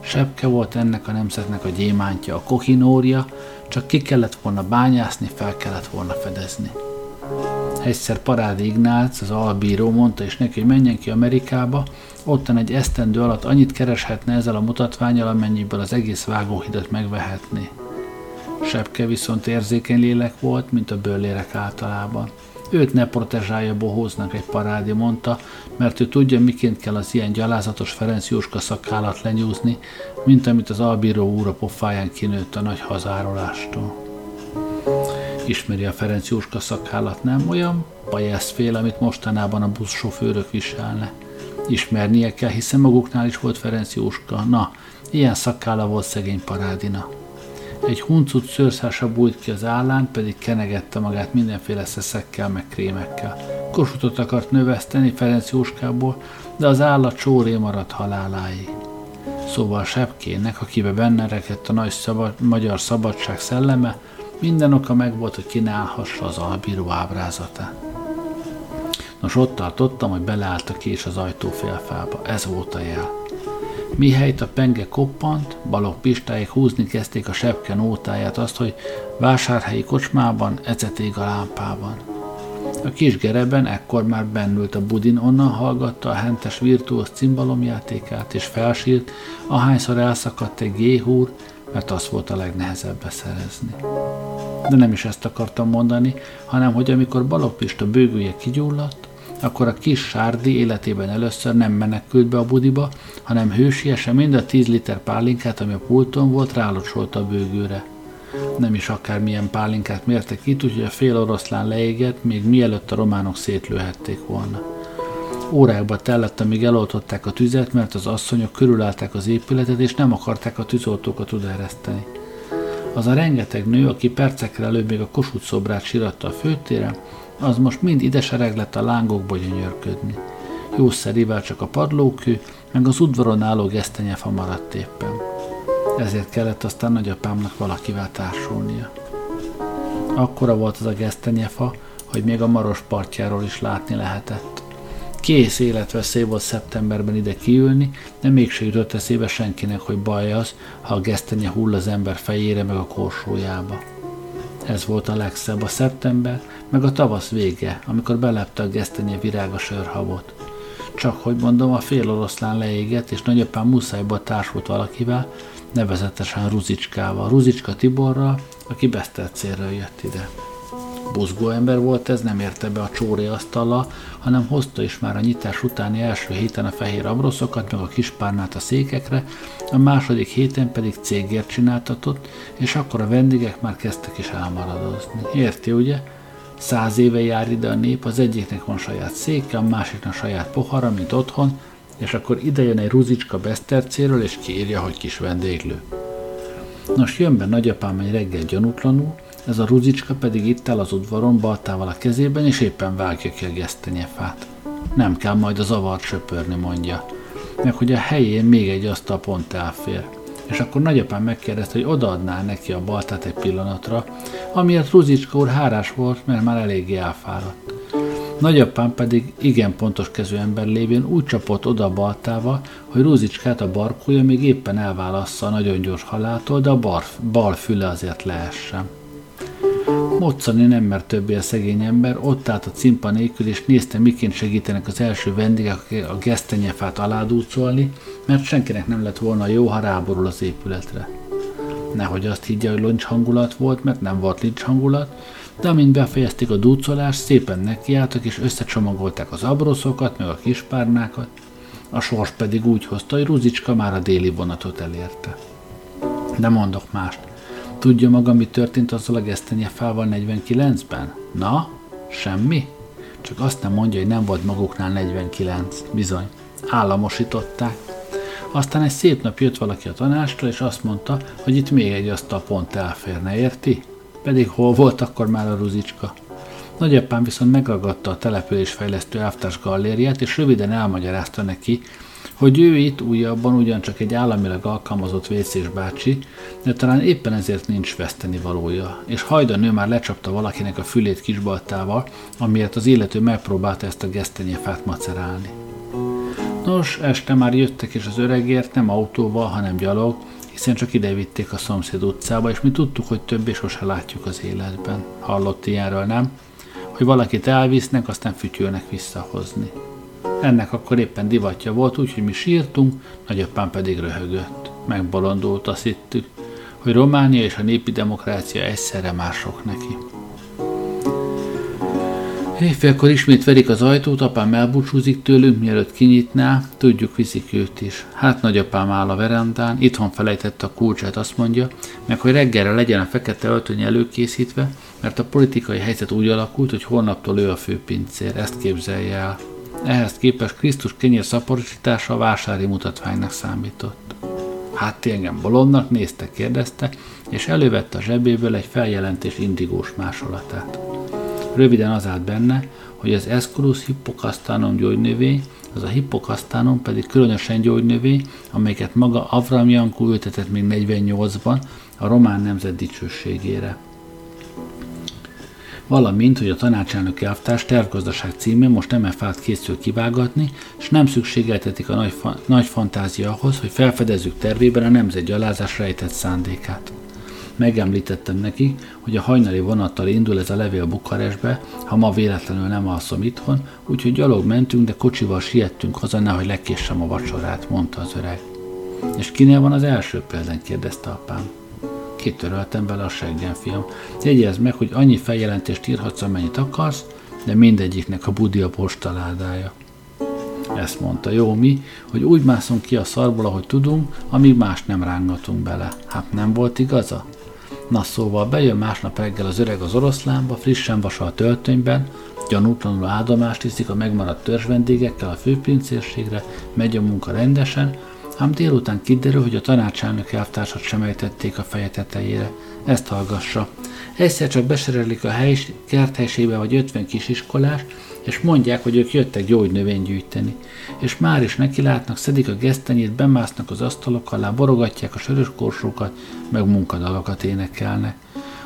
Speaker 1: Sepke volt ennek a nemzetnek a gyémántja, a kohinória, csak ki kellett volna bányászni, fel kellett volna fedezni. Egyszer Parádi Ignác, az albíró mondta is neki, hogy menjen ki Amerikába, ottan egy esztendő alatt annyit kereshetne ezzel a mutatványal, amennyiből az egész vágóhidat megvehetné. Sepke viszont érzékeny lélek volt, mint a bőlérek általában. Őt ne protezsálja bohóznak egy parádi, mondta, mert ő tudja, miként kell az ilyen gyalázatos Ferenc Jóska szakállat lenyúzni, mint amit az albíró úr a pofáján kinőtt a nagy hazárolástól. Ismeri a Ferenc Jóska szakállat, nem olyan fél, amit mostanában a buszsofőrök viselne. Ismernie kell, hiszen maguknál is volt Ferenc Jóska. Na, ilyen szakála volt szegény parádina. Egy huncut szőrszása bújt ki az állán, pedig kenegette magát mindenféle szeszekkel meg krémekkel. Kosutot akart növeszteni Ferenc Jóskából, de az állat csóré maradt haláláig. Szóval Sepkének, akibe benne rekedt a nagy szabad, magyar szabadság szelleme, minden oka megvolt, hogy kínálhassa az albíró ábrázatát. Nos, ott tartottam, hogy beleállt a kés az ajtófélfába. Ez volt a jel. Mihelyt a penge koppant, balok pistáig húzni kezdték a sepke nótáját azt, hogy vásárhelyi kocsmában, ecetég a lámpában. A kis gereben ekkor már bennült a budin, onnan hallgatta a hentes virtuóz cimbalomjátékát, és felsírt, ahányszor elszakadt egy géhúr, mert az volt a legnehezebb beszerezni. De nem is ezt akartam mondani, hanem hogy amikor Balogh Pista bőgője kigyulladt, akkor a kis Sárdi életében először nem menekült be a budiba, hanem hősiesen mind a 10 liter pálinkát, ami a pulton volt, rálocsolta a bőgőre. Nem is akármilyen pálinkát mértek itt, úgyhogy a fél oroszlán leégett, még mielőtt a románok szétlőhették volna. Órákba tellett, amíg eloltották a tüzet, mert az asszonyok körülállták az épületet, és nem akarták a tűzoltókat odaereszteni. Az a rengeteg nő, aki percekre előbb még a Kossuth szobrát síratta a főtéren, az most mind ide lett a lángokba gyönyörködni. Jószerivel csak a padlókő, meg az udvaron álló gesztenyefa maradt éppen. Ezért kellett aztán nagyapámnak valakivel társulnia. Akkora volt az a gesztenyefa, hogy még a Maros partjáról is látni lehetett. Kész életveszély volt szeptemberben ide kiülni, de mégse jutott eszébe senkinek, hogy baj az, ha a gesztenye hull az ember fejére meg a korsójába. Ez volt a legszebb a szeptember, meg a tavasz vége, amikor belepte a gesztenye virága sörhabot. Csak hogy mondom, a fél oroszlán leégett, és nagyapám muszájba társult valakivel, nevezetesen Ruzicskával, Ruzicska Tiborral, aki Besztercérről jött ide. Buzgó ember volt ez, nem érte be a csóri asztala, hanem hozta is már a nyitás utáni első héten a fehér abroszokat, meg a kispárnát a székekre, a második héten pedig cégért csináltatott, és akkor a vendégek már kezdtek is elmaradozni. Érti, ugye? Száz éve jár ide a nép, az egyiknek van saját széke, a másiknak saját pohara, mint otthon, és akkor ide jön egy ruzicska besztercéről, és kiírja, hogy kis vendéglő. Nos, jön be nagyapám egy reggel gyanútlanul, ez a ruzicska pedig itt áll az udvaron baltával a kezében, és éppen vágja ki a gesztenyefát. Nem kell majd a zavart söpörni, mondja. Meg hogy a helyén még egy asztal pont elfér. És akkor nagyapám megkérdezte, hogy odaadná neki a baltát egy pillanatra, amiért Ruzicska úr hárás volt, mert már eléggé elfáradt. Nagyapám pedig igen pontos kezű ember lévén úgy csapott oda a baltával, hogy Ruzicskát a barkója még éppen elválassza a nagyon gyors haláltól, de a bar, bal füle azért leessen. Moccani nem mert többé a szegény ember, ott állt a cimpa nélkül, és nézte, miként segítenek az első vendégek a gesztenyefát aládúcolni, mert senkinek nem lett volna jó, ha ráborul az épületre. Nehogy azt higgye, hogy loncs hangulat volt, mert nem volt lincs hangulat, de amint befejezték a dúcolást, szépen nekiálltak és összecsomagolták az abroszokat, meg a kispárnákat, a sors pedig úgy hozta, hogy Ruzicska már a déli vonatot elérte. De mondok mást. Tudja maga, mi történt azzal a gesztenyefával 49-ben? Na, semmi? Csak azt nem mondja, hogy nem volt maguknál 49. Bizony, államosították. Aztán egy szép nap jött valaki a tanástól, és azt mondta, hogy itt még egy asztal pont elférne, érti? Pedig hol volt akkor már a ruzicska? Nagyapám viszont megragadta a településfejlesztő elvtárs gallériát, és röviden elmagyarázta neki, hogy ő itt újabban ugyancsak egy államilag alkalmazott vécés bácsi, de talán éppen ezért nincs veszteni valója, és hajdan ő már lecsapta valakinek a fülét kisbaltával, amiért az illető megpróbálta ezt a gesztenyefát macerálni. Nos, este már jöttek, és az öregért nem autóval, hanem gyalog, hiszen csak ide vitték a szomszéd utcába, és mi tudtuk, hogy többé sose látjuk az életben. Hallott ilyenről, nem? Hogy valakit elvisznek, aztán fütyülnek visszahozni. Ennek akkor éppen divatja volt, úgyhogy mi sírtunk, nagyapám pedig röhögött. Megbolondult, azt hittük, hogy Románia és a népi demokrácia egyszerre mások neki. Éjfélkor ismét verik az ajtót, apám elbúcsúzik tőlünk, mielőtt kinyitná, tudjuk viszik őt is. Hát nagyapám áll a verandán, itthon felejtette a kulcsát, azt mondja, meg hogy reggelre legyen a fekete öltöny előkészítve, mert a politikai helyzet úgy alakult, hogy holnaptól ő a főpincér, ezt képzelje el. Ehhez képest Krisztus kenyér szaporosítása a vásári mutatványnak számított. Hát ti engem bolondnak nézte, kérdezte, és elővette a zsebéből egy feljelentés indigós másolatát. Röviden az állt benne, hogy az Esculus hippokasztánom gyógynövény, az a hippokasztánom pedig különösen gyógynövény, amelyeket maga Avram Jankó ültetett még 48-ban a román nemzet dicsőségére valamint, hogy a tanácselnök elvtárs tervgazdaság címén most MFA-t készül kivágatni, és nem szükségeltetik a nagy, fa- nagy fantázia ahhoz, hogy felfedezzük tervében a nemzet gyalázás rejtett szándékát. Megemlítettem neki, hogy a hajnali vonattal indul ez a levél Bukarestbe, ha ma véletlenül nem alszom itthon, úgyhogy gyalog mentünk, de kocsival siettünk haza, nehogy lekéssem a vacsorát, mondta az öreg. És kinél van az első példány, kérdezte apám kitöröltem vele a seggem, fiam. Jegyezd meg, hogy annyi feljelentést írhatsz, amennyit akarsz, de mindegyiknek a budi a postaládája. Ezt mondta, jó mi, hogy úgy mászunk ki a szarból, ahogy tudunk, amíg más nem rángatunk bele. Hát nem volt igaza? Na szóval bejön másnap reggel az öreg az oroszlánba, frissen vasal töltönyben, Gyanútlanul áldomást iszik a megmaradt törzsvendégekkel a főpincérségre, megy a munka rendesen, ám délután kiderül, hogy a tanácselnök elvtársat sem ejtették a feje tetejére. Ezt hallgassa. Egyszer csak beserelik a hely, kerthelysébe vagy 50 kisiskolás, és mondják, hogy ők jöttek gyógynövény gyűjteni. És már is neki látnak, szedik a gesztenyét, bemásznak az asztalok alá, borogatják a sörös korsókat, meg munkadalokat énekelnek.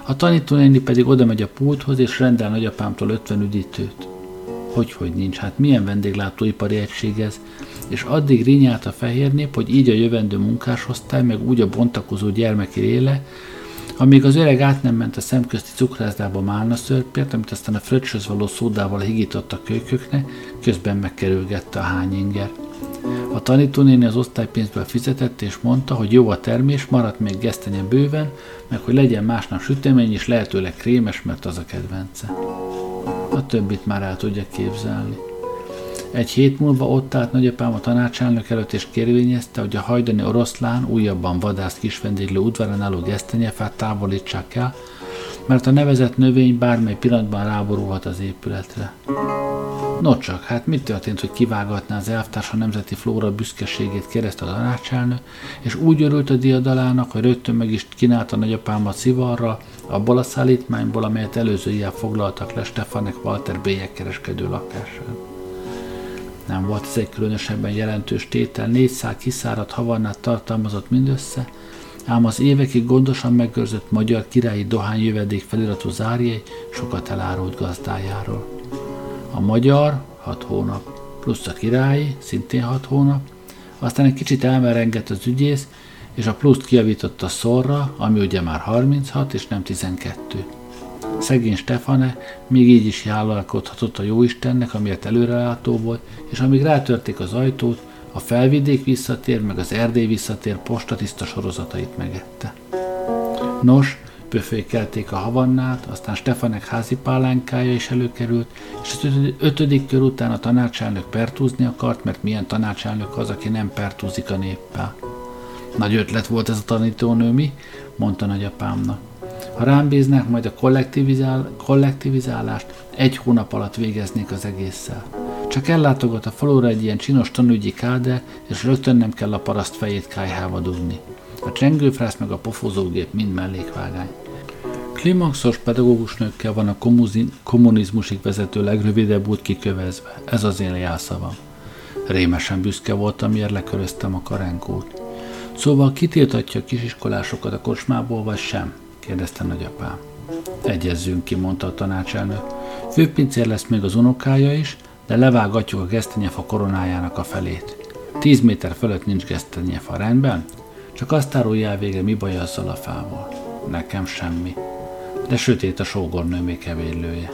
Speaker 1: A tanítónéni pedig oda megy a pulthoz, és rendel nagyapámtól 50 üdítőt. Hogy, hogy nincs, hát milyen vendéglátóipari egység ez? És addig rinyált a fehér nép, hogy így a jövendő munkásosztály, meg úgy a bontakozó gyermeki éle, amíg az öreg át nem ment a szemközti cukrászdába málna szörpért, amit aztán a fröccsöz való szódával higított a kölyköknek, közben megkerülgette a hányinger. A tanítónéni az osztálypénzből fizetett, és mondta, hogy jó a termés, maradt még gesztenye bőven, meg hogy legyen másnap sütemény, és lehetőleg krémes, mert az a kedvence. A többit már el tudja képzelni. Egy hét múlva ott állt nagyapám a tanácselnök előtt és kérvényezte, hogy a hajdani oroszlán újabban vadászt kisvendéglő udvaron álló gesztenyefát távolítsák el, mert a nevezett növény bármely pillanatban ráborulhat az épületre. No csak, hát mit történt, hogy kivágatná az elvtárs a nemzeti flóra büszkeségét kereszt a tanácselnök, és úgy örült a diadalának, hogy rögtön meg is kínálta nagyapámat szivarra, abból a szállítmányból, amelyet előző ilyen foglaltak le Stefanek Walter bélyek kereskedő lakásán. Nem volt ez egy különösebben jelentős tétel, négy szál kiszáradt havannát tartalmazott mindössze, ám az évekig gondosan megőrzött magyar királyi dohányjövedék feliratú zárjai sokat elárult gazdájáról. A magyar 6 hónap, plusz a királyi szintén 6 hónap, aztán egy kicsit elmerengett az ügyész, és a pluszt kiavított a szorra, ami ugye már 36 és nem 12. Szegény Stefane még így is jállalkodhatott a jóistennek, amiért előrelátó volt, és amíg rátörték az ajtót, a felvidék visszatér, meg az erdély visszatér postatiszta sorozatait megette. Nos, pöfékelték a havannát, aztán Stefanek házi pálánkája is előkerült, és az ötödik kör után a tanácselnök pertúzni akart, mert milyen tanácselnök az, aki nem pertúzik a néppel. Nagy ötlet volt ez a tanítónő, mi? mondta nagyapámnak. Ha rám bíznak, majd a kollektivizál, kollektivizálást egy hónap alatt végeznék az egésszel. Csak ellátogat a falura egy ilyen csinos tanügyi káde, és rögtön nem kell a paraszt fejét kájhába dugni. A csengőfrász meg a pofozógép mind mellékvágány. Klimaxos pedagógus nőkkel van a kommunizmusig vezető legrövidebb út kikövezve. Ez az én jelszavam. Rémesen büszke voltam, miért leköröztem a karenkót. Szóval kitiltatja a kisiskolásokat a kocsmából, vagy sem? kérdezte nagyapám. Egyezzünk ki, mondta a tanácselnök. Főpincér lesz még az unokája is, de levágatjuk a gesztenyefa koronájának a felét. Tíz méter fölött nincs gesztenyefa, rendben? Csak azt árulja végre, mi baj azzal a fával. Nekem semmi. De sötét a sógornő még kevélője.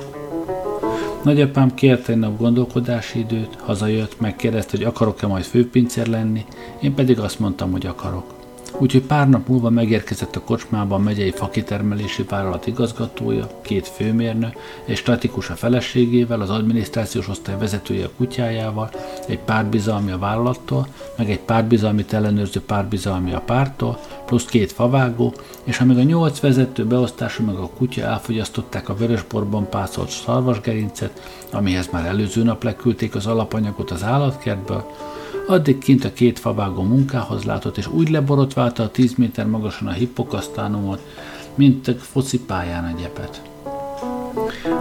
Speaker 1: Nagyapám kérte egy nap gondolkodási időt, hazajött, megkérdezte, hogy akarok-e majd főpincér lenni, én pedig azt mondtam, hogy akarok. Úgyhogy pár nap múlva megérkezett a kocsmába a megyei fakitermelési vállalat igazgatója, két főmérnök, egy statikus a feleségével, az adminisztrációs osztály vezetője a kutyájával, egy párbizalmi a vállalattól, meg egy párbizalmit ellenőrző párbizalmi a pártól, plusz két favágó, és amíg a nyolc vezető beosztása meg a kutya elfogyasztották a vörösborban pácolt szarvasgerincet, amihez már előző nap leküldték az alapanyagot az állatkertből, Addig kint a két favágó munkához látott, és úgy leborotválta a tíz méter magasan a hippokasztánumot, mint a focipályán a gyepet.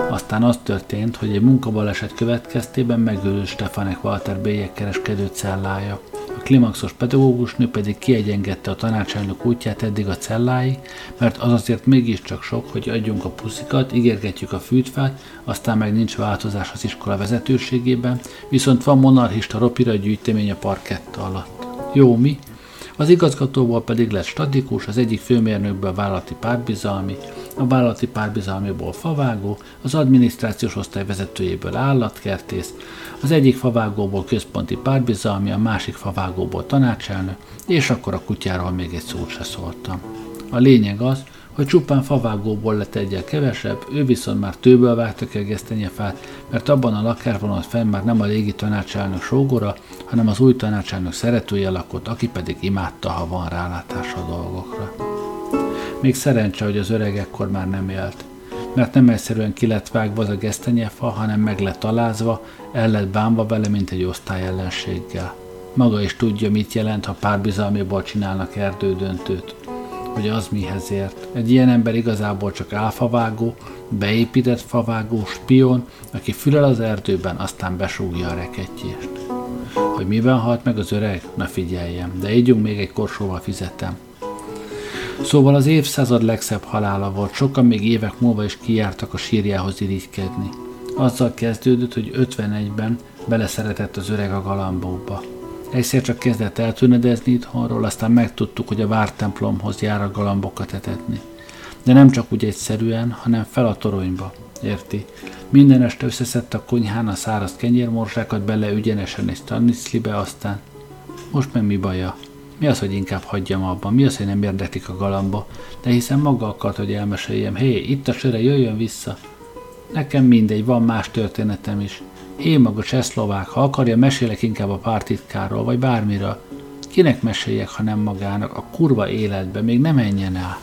Speaker 1: Aztán az történt, hogy egy munkabaleset következtében megölő Stefanek Walter bélyek kereskedő cellája. Klimaxos pedagógusnő pedig kiegyengedte a tanácselnök útját eddig a celláig, mert az azért mégiscsak sok, hogy adjunk a puszikat, ígérgetjük a fűtfát, aztán meg nincs változás az iskola vezetőségében, viszont van monarchista ropira gyűjtemény a parketta alatt. Jó, mi? Az igazgatóból pedig lett statikus, az egyik főmérnökből vállalati párbizalmi, a vállalati párbizalmiból favágó, az adminisztrációs osztály vezetőjéből állatkertész, az egyik favágóból központi párbizalmi, a másik favágóból tanácselnök, és akkor a kutyáról még egy szót se szóltam. A lényeg az, hogy csupán favágóból lett egyel kevesebb, ő viszont már tőből vágta ki a gesztenyefát, mert abban a lakásban ott fenn már nem a régi tanácselnök sógora, hanem az új tanácselnök szeretője lakott, aki pedig imádta, ha van rálátás a dolgokra. Még szerencse, hogy az öreg ekkor már nem élt. mert nem egyszerűen ki lett vágva az a gesztenyefa, hanem meg lett alázva, el lett bánva vele, mint egy osztály ellenséggel. Maga is tudja, mit jelent, ha párbizalmiból csinálnak erdődöntőt. Hogy az mihez ért. Egy ilyen ember igazából csak álfavágó, beépített favágó, spion, aki fülel az erdőben, aztán besúgja a rekettyést. Hogy miben halt meg az öreg? Na figyeljem, de ígyunk még egy korsóval fizetem. Szóval az évszázad legszebb halála volt, sokan még évek múlva is kijártak a sírjához irigykedni. Azzal kezdődött, hogy 51-ben beleszeretett az öreg a galambóba. Egyszer csak kezdett eltűnedezni itthonról, aztán megtudtuk, hogy a vártemplomhoz jár a galambokat etetni. De nem csak úgy egyszerűen, hanem fel a toronyba. Érti? Minden este összeszedte a konyhán a száraz kenyérmorzsákat bele ügyenesen és Stanislibe, aztán... Most meg mi baja? Mi az, hogy inkább hagyjam abban? Mi az, hogy nem érdeklik a galamba? De hiszen maga akart, hogy elmeséljem. Hé, itt a söre, jöjjön vissza. Nekem mindegy, van más történetem is. Én maga csehszlovák, ha akarja, mesélek inkább a pártitkárról, vagy bármiről. Kinek meséljek, ha nem magának? A kurva életbe, még nem menjen el.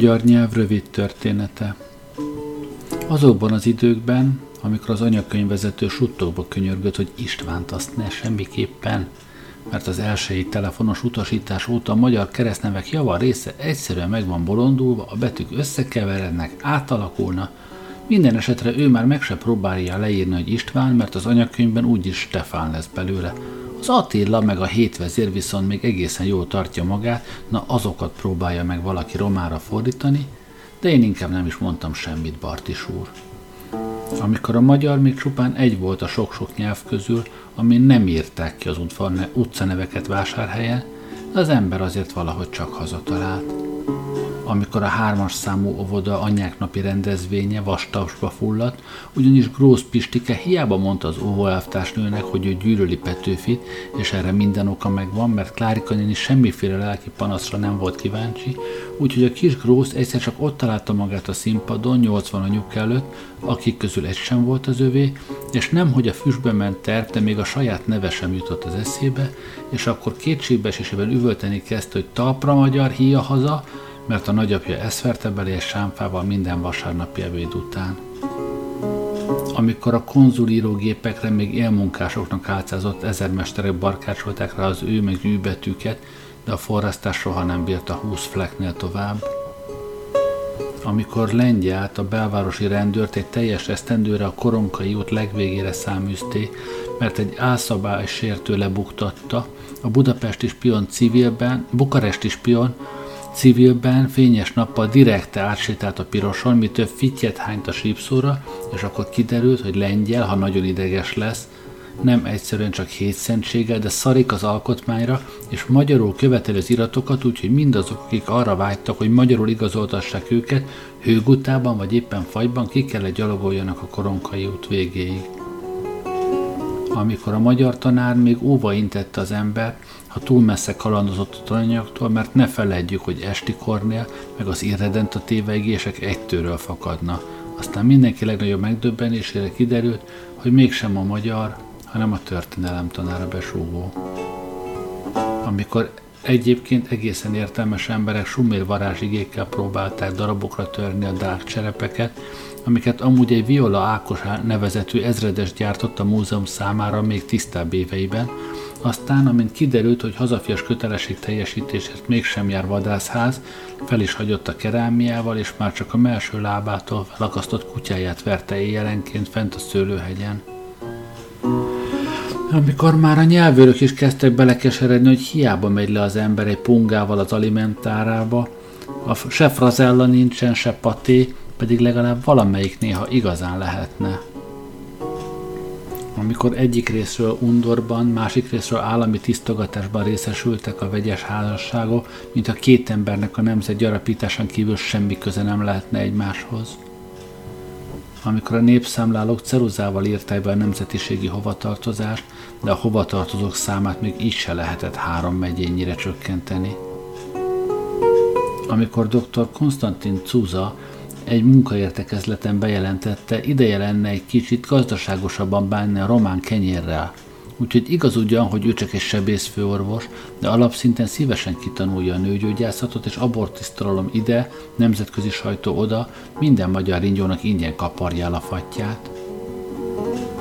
Speaker 1: Magyar nyelv rövid története. Azokban az időkben, amikor az anyakönyvvezető suttogba könyörgött, hogy Istvánt azt ne semmiképpen, mert az elsői telefonos utasítás óta a magyar keresztnevek java része egyszerűen meg van bolondulva, a betűk összekeverednek, átalakulna, minden esetre ő már meg se próbálja leírni, hogy István, mert az anyakönyvben úgyis Stefán lesz belőle. Az Attila meg a hétvezér viszont még egészen jól tartja magát, na azokat próbálja meg valaki romára fordítani, de én inkább nem is mondtam semmit, Bartis úr. Amikor a magyar még csupán egy volt a sok-sok nyelv közül, amin nem írták ki az utcaneveket vásárhelyen, de az ember azért valahogy csak hazatalált amikor a hármas számú óvoda anyák napi rendezvénye vastapsba fulladt, ugyanis Grósz Pistike hiába mondta az óvóelvtársnőnek, hogy ő gyűlöli Petőfit, és erre minden oka megvan, mert Klárika néni semmiféle lelki panaszra nem volt kíváncsi, úgyhogy a kis Grósz egyszer csak ott találta magát a színpadon 80 anyuk előtt, akik közül egy sem volt az övé, és nem, hogy a füstbe ment terv, de még a saját neve sem jutott az eszébe, és akkor kétségbeesésében üvölteni kezdte, hogy talpra magyar híja haza, mert a nagyapja eszverte belé és sámfával minden vasárnapi ebéd után. Amikor a konzulírógépekre még élmunkásoknak álcázott ezermesterek barkácsolták rá az ő meg ő betűket, de a forrasztás soha nem bírta 20 flecknél tovább. Amikor lengyelt a belvárosi rendőrt egy teljes esztendőre a koronkai út legvégére száműzté, mert egy álszabály sértő lebuktatta, a budapesti spion civilben, bukaresti spion Civilben fényes nappal direkte átsétált a piroson, mi több fittyet hányt a sípszóra, és akkor kiderült, hogy lengyel, ha nagyon ideges lesz, nem egyszerűen csak hétszentséggel, de szarik az alkotmányra, és magyarul követeli az iratokat, úgyhogy mindazok, akik arra vágytak, hogy magyarul igazoltassák őket, hőgutában vagy éppen fagyban ki kellett gyalogoljanak a koronkai út végéig. Amikor a magyar tanár még óva intette az ember, ha túl messze kalandozott a tananyaktól, mert ne feledjük, hogy esti kornél meg az irredent a tévegések egytőről fakadna. Aztán mindenki legnagyobb megdöbbenésére kiderült, hogy mégsem a magyar, hanem a történelem tanára besúgó. Amikor egyébként egészen értelmes emberek sumér varázsigékkel próbálták darabokra törni a dák cserepeket, amiket amúgy egy Viola Ákos nevezetű ezredes gyártott a múzeum számára még tisztább éveiben, aztán, amint kiderült, hogy hazafias kötelesség teljesítésért mégsem jár vadászház, fel is hagyott a kerámiával, és már csak a melső lábától lakasztott kutyáját verte éjjelenként fent a szőlőhegyen. Amikor már a nyelvőrök is kezdtek belekeseredni, hogy hiába megy le az ember egy pungával az alimentárába, a se frazella nincsen, se paté, pedig legalább valamelyik néha igazán lehetne. Amikor egyik részről undorban, másik részről állami tisztogatásban részesültek a vegyes házasságok, mint a két embernek a nemzet gyarapításán kívül semmi köze nem lehetne egymáshoz. Amikor a népszámlálók ceruzával írták be a nemzetiségi hovatartozást, de a hovatartozók számát még így se lehetett három megyényire csökkenteni. Amikor dr. Konstantin Cuza egy munkaértekezleten bejelentette, ideje lenne egy kicsit gazdaságosabban bánni a román kenyérrel. Úgyhogy igaz ugyan, hogy ő csak egy sebészfőorvos, de alapszinten szívesen kitanulja a nőgyógyászatot, és abortisztralom ide, nemzetközi sajtó oda, minden magyar ringyónak ingyen kaparja a fatját.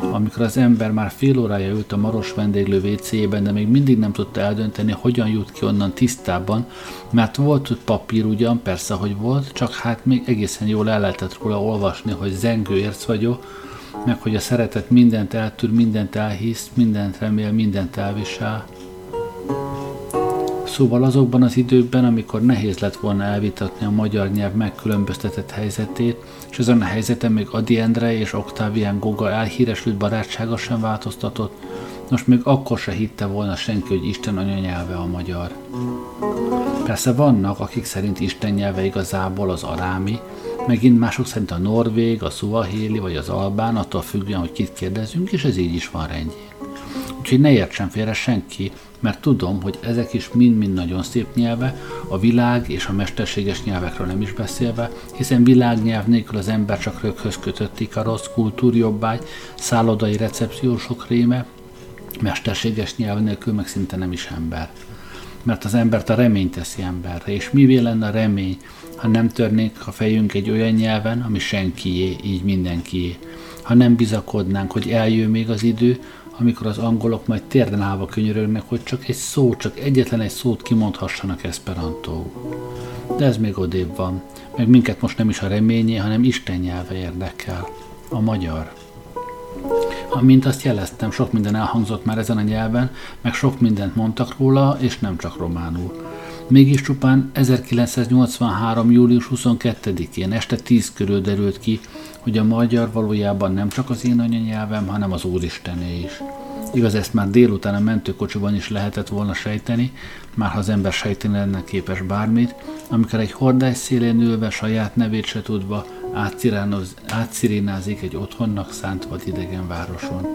Speaker 1: Amikor az ember már fél órája ült a maros vendéglő WC-ben, de még mindig nem tudta eldönteni, hogyan jut ki onnan tisztában, mert volt papír ugyan, persze, hogy volt, csak hát még egészen jól el lehetett róla olvasni, hogy zengő érc vagyok, meg hogy a szeretet mindent eltűr, mindent elhisz, mindent remél, mindent elvisel. Szóval azokban az időkben, amikor nehéz lett volna elvitatni a magyar nyelv megkülönböztetett helyzetét, és ezen a helyzeten még Adi Endre és Octavian Goga elhíresült barátsága sem változtatott, most még akkor se hitte volna senki, hogy Isten anyanyelve a magyar. Persze vannak, akik szerint Isten nyelve igazából az arámi, megint mások szerint a norvég, a szuahéli vagy az albán, attól függően, hogy kit kérdezünk, és ez így is van rendjén. Úgyhogy ne értsen félre senki, mert tudom, hogy ezek is mind-mind nagyon szép nyelve, a világ és a mesterséges nyelvekről nem is beszélve, hiszen világnyelv nélkül az ember csak röghöz kötött ikarosz, kultúrjobbágy, szállodai recepciósok réme, mesterséges nyelv nélkül meg szinte nem is ember. Mert az embert a remény teszi emberre, és mivé lenne a remény, ha nem törnénk a fejünk egy olyan nyelven, ami senkié, így mindenkié. Ha nem bizakodnánk, hogy eljön még az idő, amikor az angolok majd térden állva könyörögnek, hogy csak egy szó, csak egyetlen egy szót kimondhassanak esperantó. De ez még odébb van, meg minket most nem is a reményé, hanem Isten nyelve érdekel, a magyar. Amint azt jeleztem, sok minden elhangzott már ezen a nyelven, meg sok mindent mondtak róla, és nem csak románul. Mégis csupán 1983. július 22-én este 10 körül derült ki, hogy a magyar valójában nem csak az én anyanyelvem, hanem az Úristené is. Igaz, ezt már délután a mentőkocsiban is lehetett volna sejteni, már ha az ember sejteni lenne képes bármit, amikor egy hordás szélén ülve saját nevét se tudva átszirénázik egy otthonnak szánt idegen városon.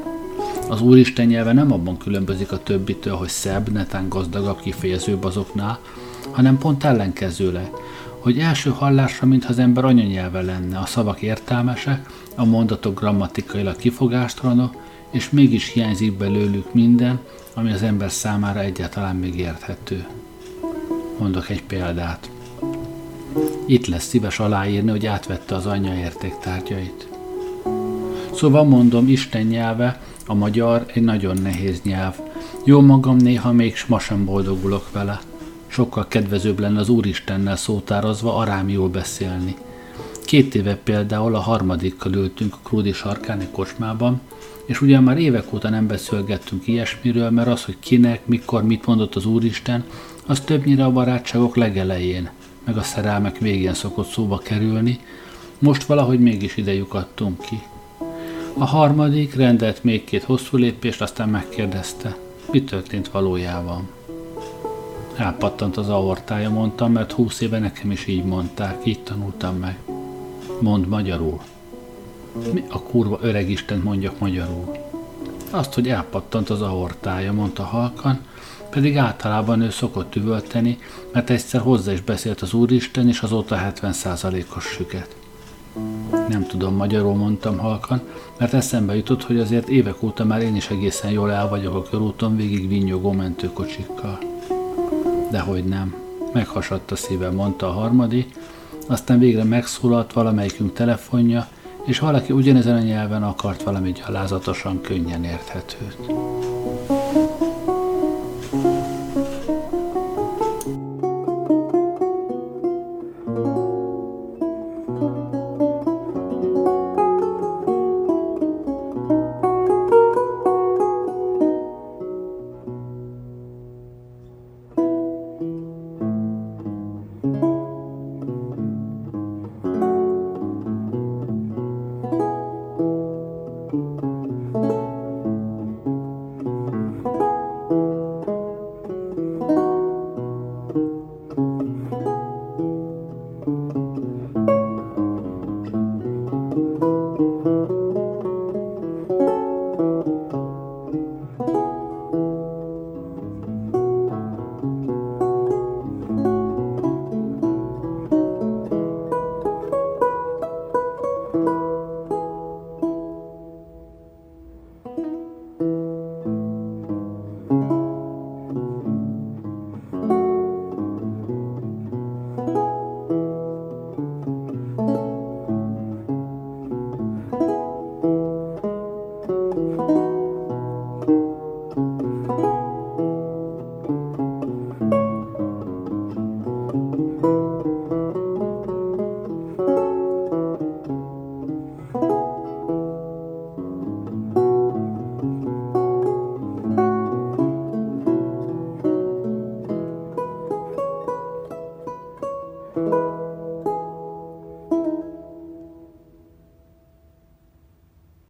Speaker 1: Az Úristen nyelve nem abban különbözik a többitől, hogy szebb, netán gazdagabb, kifejezőbb azoknál, hanem pont ellenkezőleg, hogy első hallásra, mintha az ember anyanyelve lenne, a szavak értelmesek, a mondatok grammatikailag kifogástalanok, és mégis hiányzik belőlük minden, ami az ember számára egyáltalán még érthető. Mondok egy példát. Itt lesz szíves aláírni, hogy átvette az anyja értéktárgyait. Szóval mondom, Isten nyelve, a magyar egy nagyon nehéz nyelv. Jó magam néha még ma sem boldogulok vele. Sokkal kedvezőbb lenne az Úristennel szótározva arámiul beszélni. Két éve például a harmadikkal ültünk a Krúdi sarkáni kocsmában, és ugyan már évek óta nem beszélgettünk ilyesmiről, mert az, hogy kinek, mikor, mit mondott az Úristen, az többnyire a barátságok legelején, meg a szerelmek végén szokott szóba kerülni, most valahogy mégis ide lyukadtunk ki. A harmadik rendelt még két hosszú lépést, aztán megkérdezte, mi történt valójában. Elpattant az aortája, mondtam, mert húsz éve nekem is így mondták, így tanultam meg. Mond magyarul. Mi a kurva öreg Isten mondjak magyarul? Azt, hogy elpattant az aortája, mondta halkan, pedig általában ő szokott üvölteni, mert egyszer hozzá is beszélt az Úristen, és azóta 70%-os süket. Nem tudom, magyarul mondtam halkan, mert eszembe jutott, hogy azért évek óta már én is egészen jól el vagyok a körúton végig vinnyogó mentőkocsikkal. Dehogy nem. Meghasadt a szívem, mondta a harmadik, aztán végre megszólalt valamelyikünk telefonja, és valaki ugyanezen a nyelven akart valami gyalázatosan könnyen érthetőt.